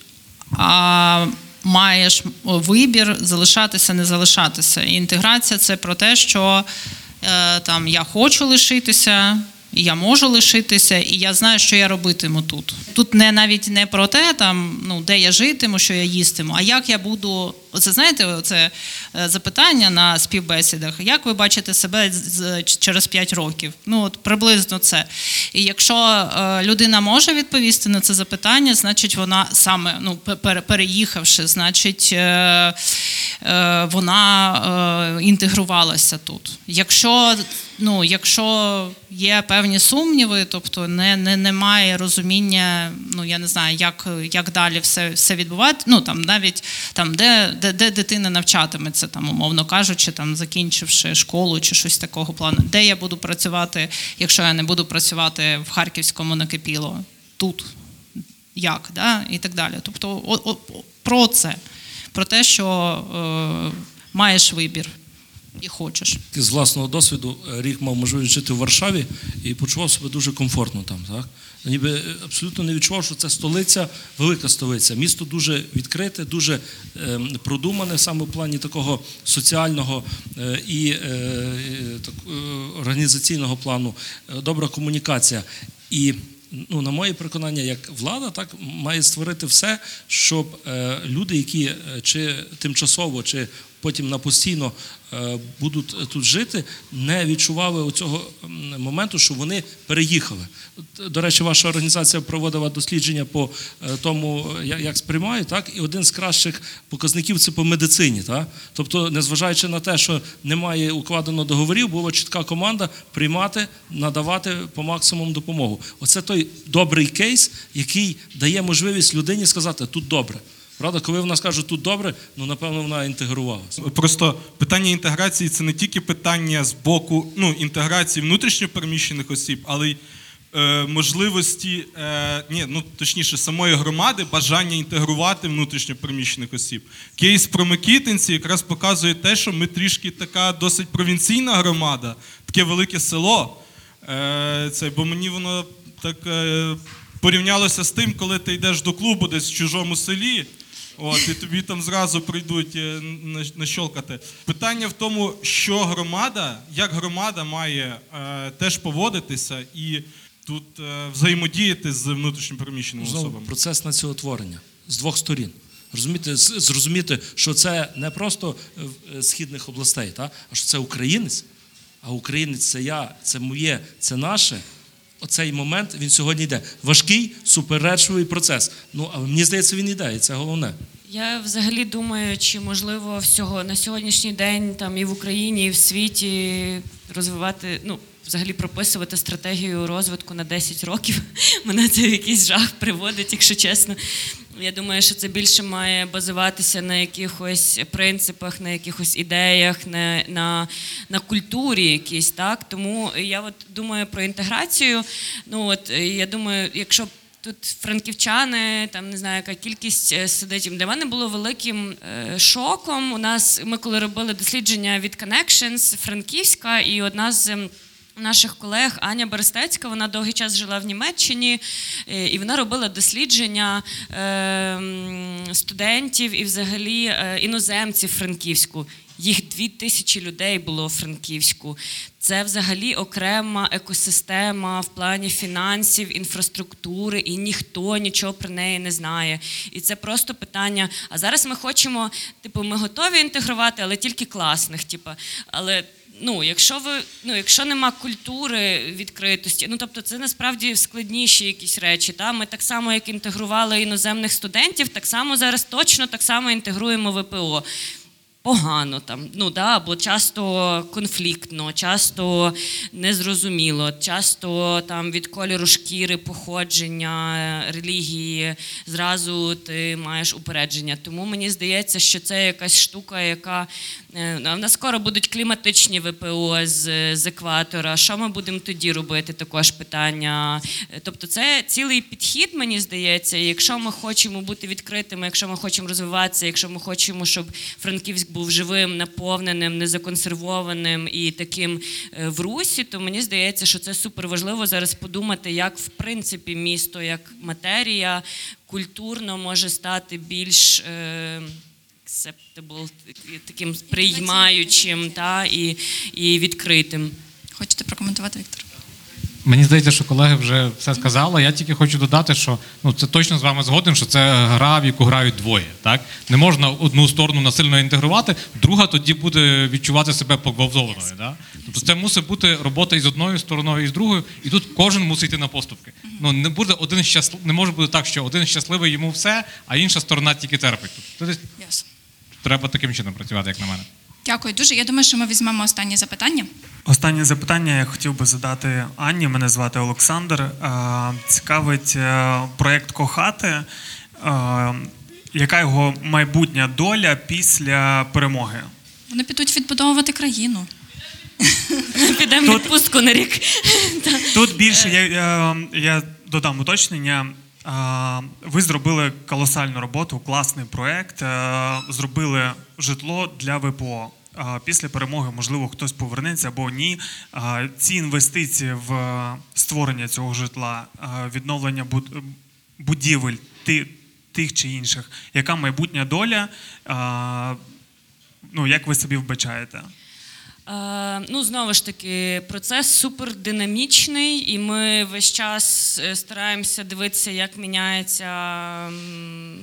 а маєш вибір залишатися, не залишатися. Інтеграція це про те, що е, там я хочу лишитися. Я можу лишитися, і я знаю, що я робитиму тут. Тут не навіть не про те, там ну де я житиму, що я їстиму, а як я буду. Оце знаєте, це запитання на співбесідах. Як ви бачите себе через 5 років? Ну от приблизно це. І якщо е, людина може відповісти на це запитання, значить вона саме ну пе- переїхавши, значить е, е, вона е, інтегрувалася тут. Якщо ну, якщо є певні сумніви, тобто не, не, немає розуміння, ну я не знаю, як, як далі все, все відбувати. Ну там навіть там, де, де, де дитина навчатиметься, там, умовно кажучи, там закінчивши школу чи щось такого плану, де я буду працювати, якщо я не буду працювати в Харківському накипіло, тут. Як, да? і так далі. Тобто, о, о, про це, про те, що е, маєш вибір і хочеш. з власного досвіду е, рік мав можливість жити в Варшаві і почував себе дуже комфортно там. Так? Ніби е, абсолютно не відчував, що це столиця, велика столиця. Місто дуже відкрите, дуже е, продумане саме в плані такого соціального е, і так, організаційного плану, добра комунікація. І ну, на моє переконання, як влада, так має створити все, щоб люди, які чи тимчасово, чи потім на постійно е, будуть тут жити, не відчували цього моменту, що вони переїхали. До речі, ваша організація проводила дослідження по е, тому, як, як сприймають, так, і один з кращих показників це по медицині. Так? Тобто, незважаючи на те, що немає укладено договорів, була чітка команда приймати, надавати по максимуму допомогу. Оце той добрий кейс, який дає можливість людині сказати тут добре. Правда, коли вона скаже тут добре, ну напевно вона інтегрувалася. Просто питання інтеграції це не тільки питання з боку ну, інтеграції внутрішньопереміщених осіб, але й е, можливості, е, ні, ну точніше, самої громади бажання інтегрувати внутрішньопереміщених осіб. Кейс про Микитинці якраз показує те, що ми трішки така досить провінційна громада, таке велике село. Е, це, бо мені воно так е, порівнялося з тим, коли ти йдеш до клубу десь в чужому селі. От, і тобі там зразу прийдуть е, на- нащолкати. Питання в тому, що громада, як громада має е, теж поводитися і тут е, взаємодіяти з внутрішньопереміщеними Знову особами. процес націотворення з двох сторін. Розумієте, з- зрозуміти, що це не просто е, е, східних областей, та? а що це українець, а українець це я, це моє, це наше. Оцей момент він сьогодні йде. Важкий, суперечливий процес. Ну, але мені здається, він йде, і це головне. Я взагалі думаю, чи можливо всього на сьогоднішній день там і в Україні, і в світі розвивати, ну взагалі прописувати стратегію розвитку на 10 років. Мене це в якийсь жах приводить, якщо чесно. Я думаю, що це більше має базуватися на якихось принципах, на якихось ідеях, на, на, на культурі якійсь, так. Тому я от думаю про інтеграцію. Ну от я думаю, якщо Тут франківчани, там не знаю, яка кількість е, сидить. Для мене було великим е, шоком. У нас ми коли робили дослідження від Connections Франківська, і одна з ем, наших колег Аня Берестецька, вона довгий час жила в Німеччині, е, і вона робила дослідження е, студентів і взагалі е, іноземців Франківську. Їх дві тисячі людей було у Франківську. Це взагалі окрема екосистема в плані фінансів, інфраструктури, і ніхто нічого про неї не знає. І це просто питання. А зараз ми хочемо, типу, ми готові інтегрувати, але тільки класних. Типу, але ну, якщо ви ну, якщо нема культури відкритості, ну тобто це насправді складніші якісь речі. Та? Ми так само, як інтегрували іноземних студентів, так само зараз точно так само інтегруємо ВПО погано там, ну да, або часто конфліктно, часто незрозуміло, часто там від кольору шкіри, походження, релігії, зразу ти маєш упередження. Тому мені здається, що це якась штука, яка е, в нас скоро будуть кліматичні ВПО з, з екватора. Що ми будемо тоді робити? Також питання. Тобто, це цілий підхід, мені здається. Якщо ми хочемо бути відкритими, якщо ми хочемо розвиватися, якщо ми хочемо, щоб Франківськ був живим, наповненим, незаконсервованим і таким е, в русі, то мені здається, що це супер важливо зараз подумати, як в принципі місто, як матерія культурно може стати більш. Е, acceptable, таким приймаючим та, і, і відкритим. Хочете прокоментувати, Віктор? Мені здається, що колеги вже все сказали. Я тільки хочу додати, що ну це точно з вами згоден, що це гра, в яку грають двоє. Так не можна одну сторону насильно інтегрувати, друга тоді буде відчувати себе поглавзованою. Да? Тобто це мусить бути робота і з одною стороною, і з другою, і тут кожен мусить йти на поступки. Ну не буде один щаслив, не може бути так, що один щасливий йому все, а інша сторона тільки терпить. Тобто треба таким чином працювати, як на мене. Дякую дуже. Я думаю, що ми візьмемо останнє запитання. Останнє запитання я хотів би задати Анні. Мене звати Олександр. Е, Цікавить е, проєкт Кохати. Е, Яка його майбутня доля після перемоги? Вони підуть відбудовувати країну. Підемо відпустку на рік. Тут більше я, я, я додам уточнення. А, Ви зробили колосальну роботу, класний проект, е, зробили житло для ВПО. Після перемоги, можливо, хтось повернеться або ні. Ці інвестиції в створення цього житла, відновлення будівель тих чи інших. Яка майбутня доля? Ну, як ви собі вбачаєте? Е, Ну, знову ж таки, процес супер динамічний, і ми весь час е, стараємося дивитися, як міняється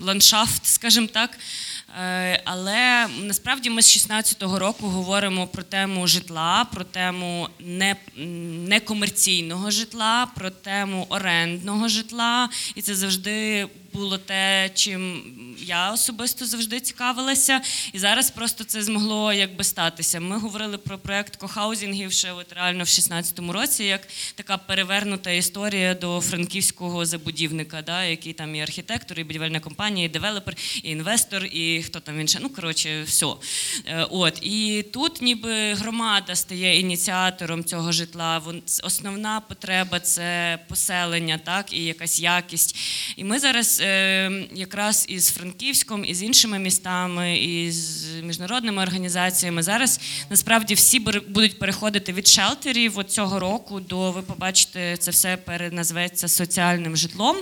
ландшафт, скажімо так. Е, Але насправді ми з 16-го року говоримо про тему житла, про тему некомерційного житла, про тему орендного житла. І це завжди було те, чим я особисто завжди цікавилася. І зараз просто це змогло якби статися. Ми говорили про проект кохаузінгів ще от реально в 16-му році, як така перевернута історія до франківського забудівника, да, який там і архітектор, і будівельна компанія, і девелопер, і інвестор, і хто там він ще. Ну коротше, все. От і тут, ніби громада стає ініціатором цього житла. Основна потреба це поселення, так і якась якість. І ми зараз якраз із Франківськом, і з іншими містами, і з міжнародними організаціями зараз насправді всі будуть переходити від шелтерів от цього року до ви побачите, це все переназветься соціальним житлом.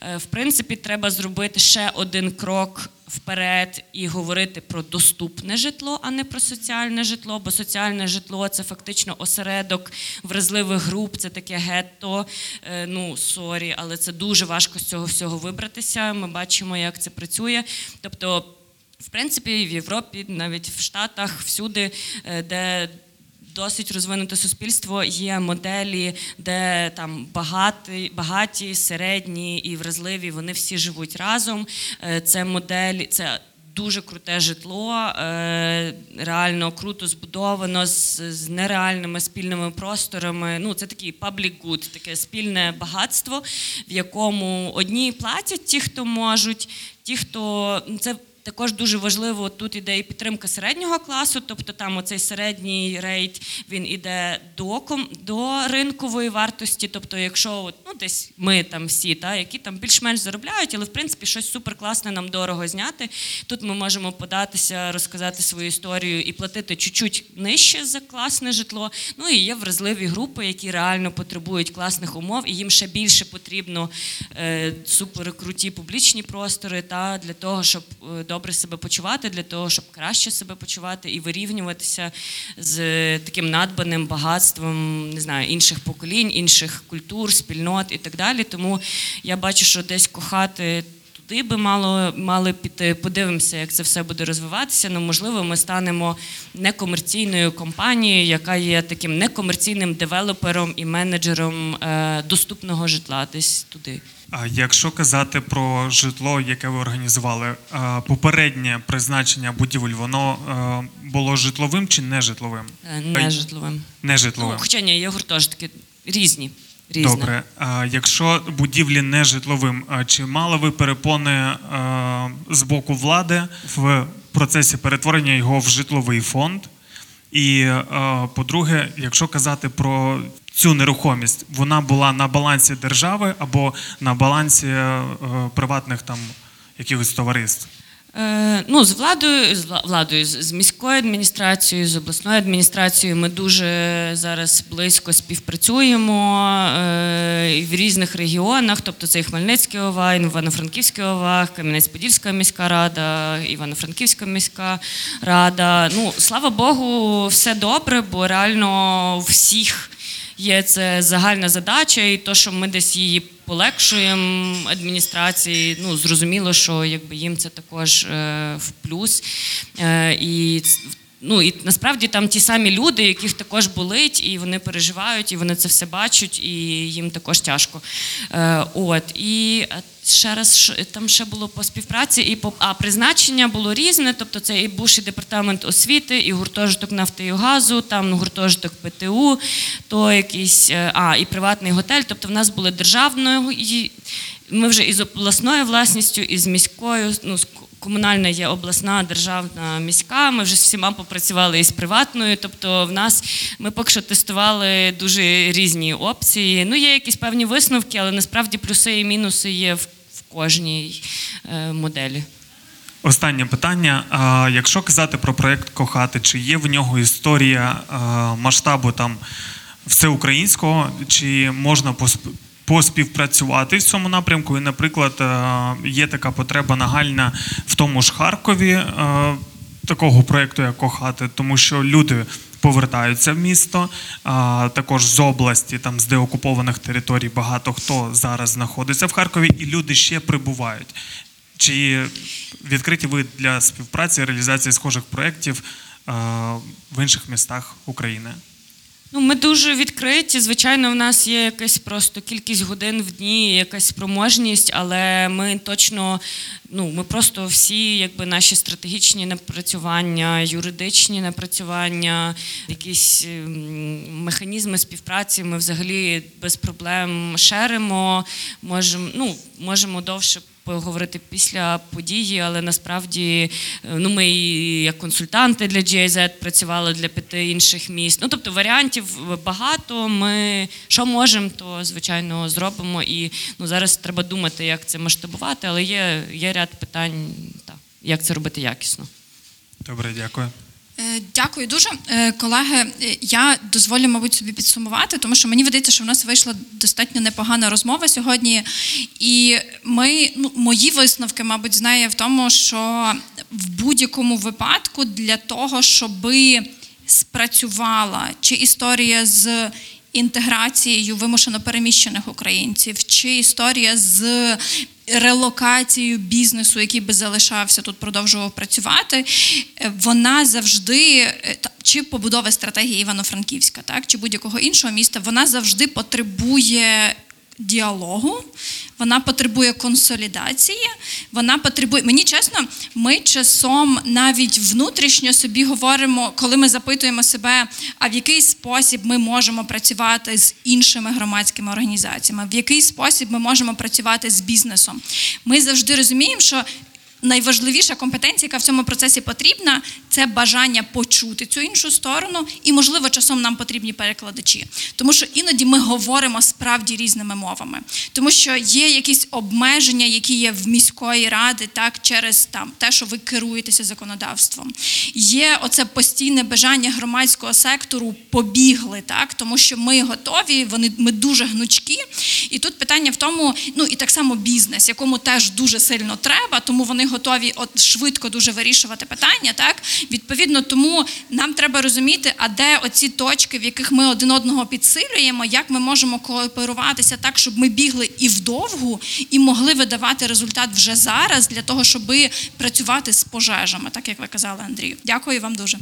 Е, В принципі, треба зробити ще один крок вперед і говорити про доступне житло, а не про соціальне житло. Бо соціальне житло це фактично осередок вразливих груп, це таке гетто. Е, Ну sorry, але це дуже важко з цього всього вибратися. Ми бачимо, як це працює. Тобто. В принципі, в Європі, навіть в Штатах, всюди, е, де досить розвинуте суспільство, є моделі, де там багаті, багаті, середні і вразливі, вони всі живуть разом. Е, Це модель, це. Дуже круте житло, е, реально круто збудовано з, з нереальними спільними просторами. Ну, це такий public good, таке спільне багатство, в якому одні платять ті, хто можуть, ті, хто ну, це також дуже важливо тут іде і підтримка середнього класу, тобто там оцей середній рейд він іде до ком до ринкової вартості. Тобто, якщо ну десь ми там всі, та які там більш-менш заробляють, але в принципі щось суперкласне нам дорого зняти. Тут ми можемо податися, розказати свою історію і платити чуть-чуть нижче за класне житло. Ну і є вразливі групи, які реально потребують класних умов, і їм ще більше потрібно е, суперкруті публічні простори та для того, щоб е, добре себе почувати, для того, щоб краще себе почувати і вирівнюватися з таким надбаним багатством не знаю, інших поколінь, інших культур, спільнот і так далі. Тому я бачу, що десь кохати. Туди би мало мали піти. Подивимося, як це все буде розвиватися. Ну, можливо, ми станемо некомерційною компанією, яка є таким некомерційним девелопером і менеджером е, доступного житла десь туди. А Якщо казати про житло, яке ви організували, попереднє призначення будівель, воно е, було житловим чи не житловим? Е, Не житловим. Не житловим. Ну, хоча ні, є гуртожитки різні. різні. Добре. А якщо будівлі не житловим, чи мали ви перепони е, з боку влади в процесі перетворення його в житловий фонд? І е, по-друге, якщо казати про цю нерухомість, вона була на балансі держави або на балансі е, приватних там якихось товариств? Е, ну, з владою, з владою, з міською адміністрацією, з обласною адміністрацією ми дуже зараз близько співпрацюємо е, в різних регіонах, тобто це і Хмельницький ОВА, Івано-Франківський ОВА, Кам'янець-Подільська міська рада, Івано-Франківська міська рада. Ну, слава Богу, все добре, бо реально всіх є це загальна задача, і то, що ми десь її полегшуємо адміністрації, ну зрозуміло, що якби їм це також е, в плюс. Е, і Ну і насправді там ті самі люди, яких також болить, і вони переживають, і вони це все бачать, і їм також тяжко. Е, от і е, ще раз там ще було по співпраці, і по а призначення було різне. Тобто це і бувший департамент освіти, і гуртожиток нафти і газу, там гуртожиток ПТУ, то якийсь е, а і приватний готель. Тобто, в нас були державної. Ми вже із обласною власністю, і з міською, ну з комунальна є обласна, державна, міська. Ми вже з всіма попрацювали із приватною. Тобто, в нас ми поки що тестували дуже різні опції. Ну, є якісь певні висновки, але насправді плюси і мінуси є в, кожній е, моделі. Останнє питання. Якщо казати про проект Кохати, чи є в нього історія а, масштабу там всеукраїнського, чи можна поспівпрацювати в цьому напрямку? І, наприклад, є така потреба нагальна в тому ж Харкові такого проекту, як Кохати, тому що люди. Повертаються в місто, а також з області, там з деокупованих територій багато хто зараз знаходиться в Харкові, і люди ще прибувають. Чи відкриті ви для співпраці реалізації схожих проєктів е, в інших містах України? Ну, ми дуже відкриті. Звичайно, в нас є якась просто кількість годин в дні, якась спроможність, але ми точно, ну ми просто всі, якби наші стратегічні напрацювання, юридичні напрацювання, якісь ем, механізми співпраці. Ми взагалі без проблем шеримо. Можемо, ну можемо довше. Поговорити після події, але насправді е, ну ми і як консультанти для GIZ працювали для п'яти інших міст. Ну тобто варіантів багато. Ми що можемо, то звичайно зробимо. І ну зараз треба думати, як це масштабувати, але є, є ряд питань, та як це робити якісно. Добре, дякую. Е, Дякую дуже, Е, колеги. е, Я дозволю, мабуть, собі підсумувати, тому що мені видається, що в нас вийшла достатньо непогана розмова сьогодні. І ми, ну, мої висновки, мабуть, знає в тому, що в будь-якому випадку для того, щоби спрацювала чи історія з інтеграцією вимушено переміщених українців, чи історія з релокацією бізнесу, який би залишався тут, продовжував працювати, е, вона завжди е, чи побудова стратегії Івано-Франківська, так чи будь-якого іншого міста, вона завжди потребує. Діалогу, вона потребує консолідації, вона потребує. Мені чесно, ми часом навіть внутрішньо собі говоримо, коли ми запитуємо себе, а в який спосіб ми можемо працювати з іншими громадськими організаціями, в який спосіб ми можемо працювати з бізнесом. Ми завжди розуміємо, що найважливіша компетенція, яка в цьому процесі потрібна, це бажання почути цю іншу сторону, і, можливо, часом нам потрібні перекладачі. Тому що іноді ми говоримо справді різними мовами, тому що є якісь обмеження, які є в міської ради, так через там те, що ви керуєтеся законодавством. Є оце постійне бажання громадського сектору побігли, так тому що ми готові, вони ми дуже гнучкі. І тут питання в тому, ну і так само бізнес, якому теж дуже сильно треба, тому вони готові от швидко дуже вирішувати питання. Так відповідно, тому нам треба розуміти, а де оці точки, в яких ми один одного підсилюємо, як ми можемо кооперуватися так, щоб ми бігли і вдовгу, і могли видавати результат вже зараз для того, щоб працювати з пожежами, так як ви казали, Андрію. Дякую вам дуже.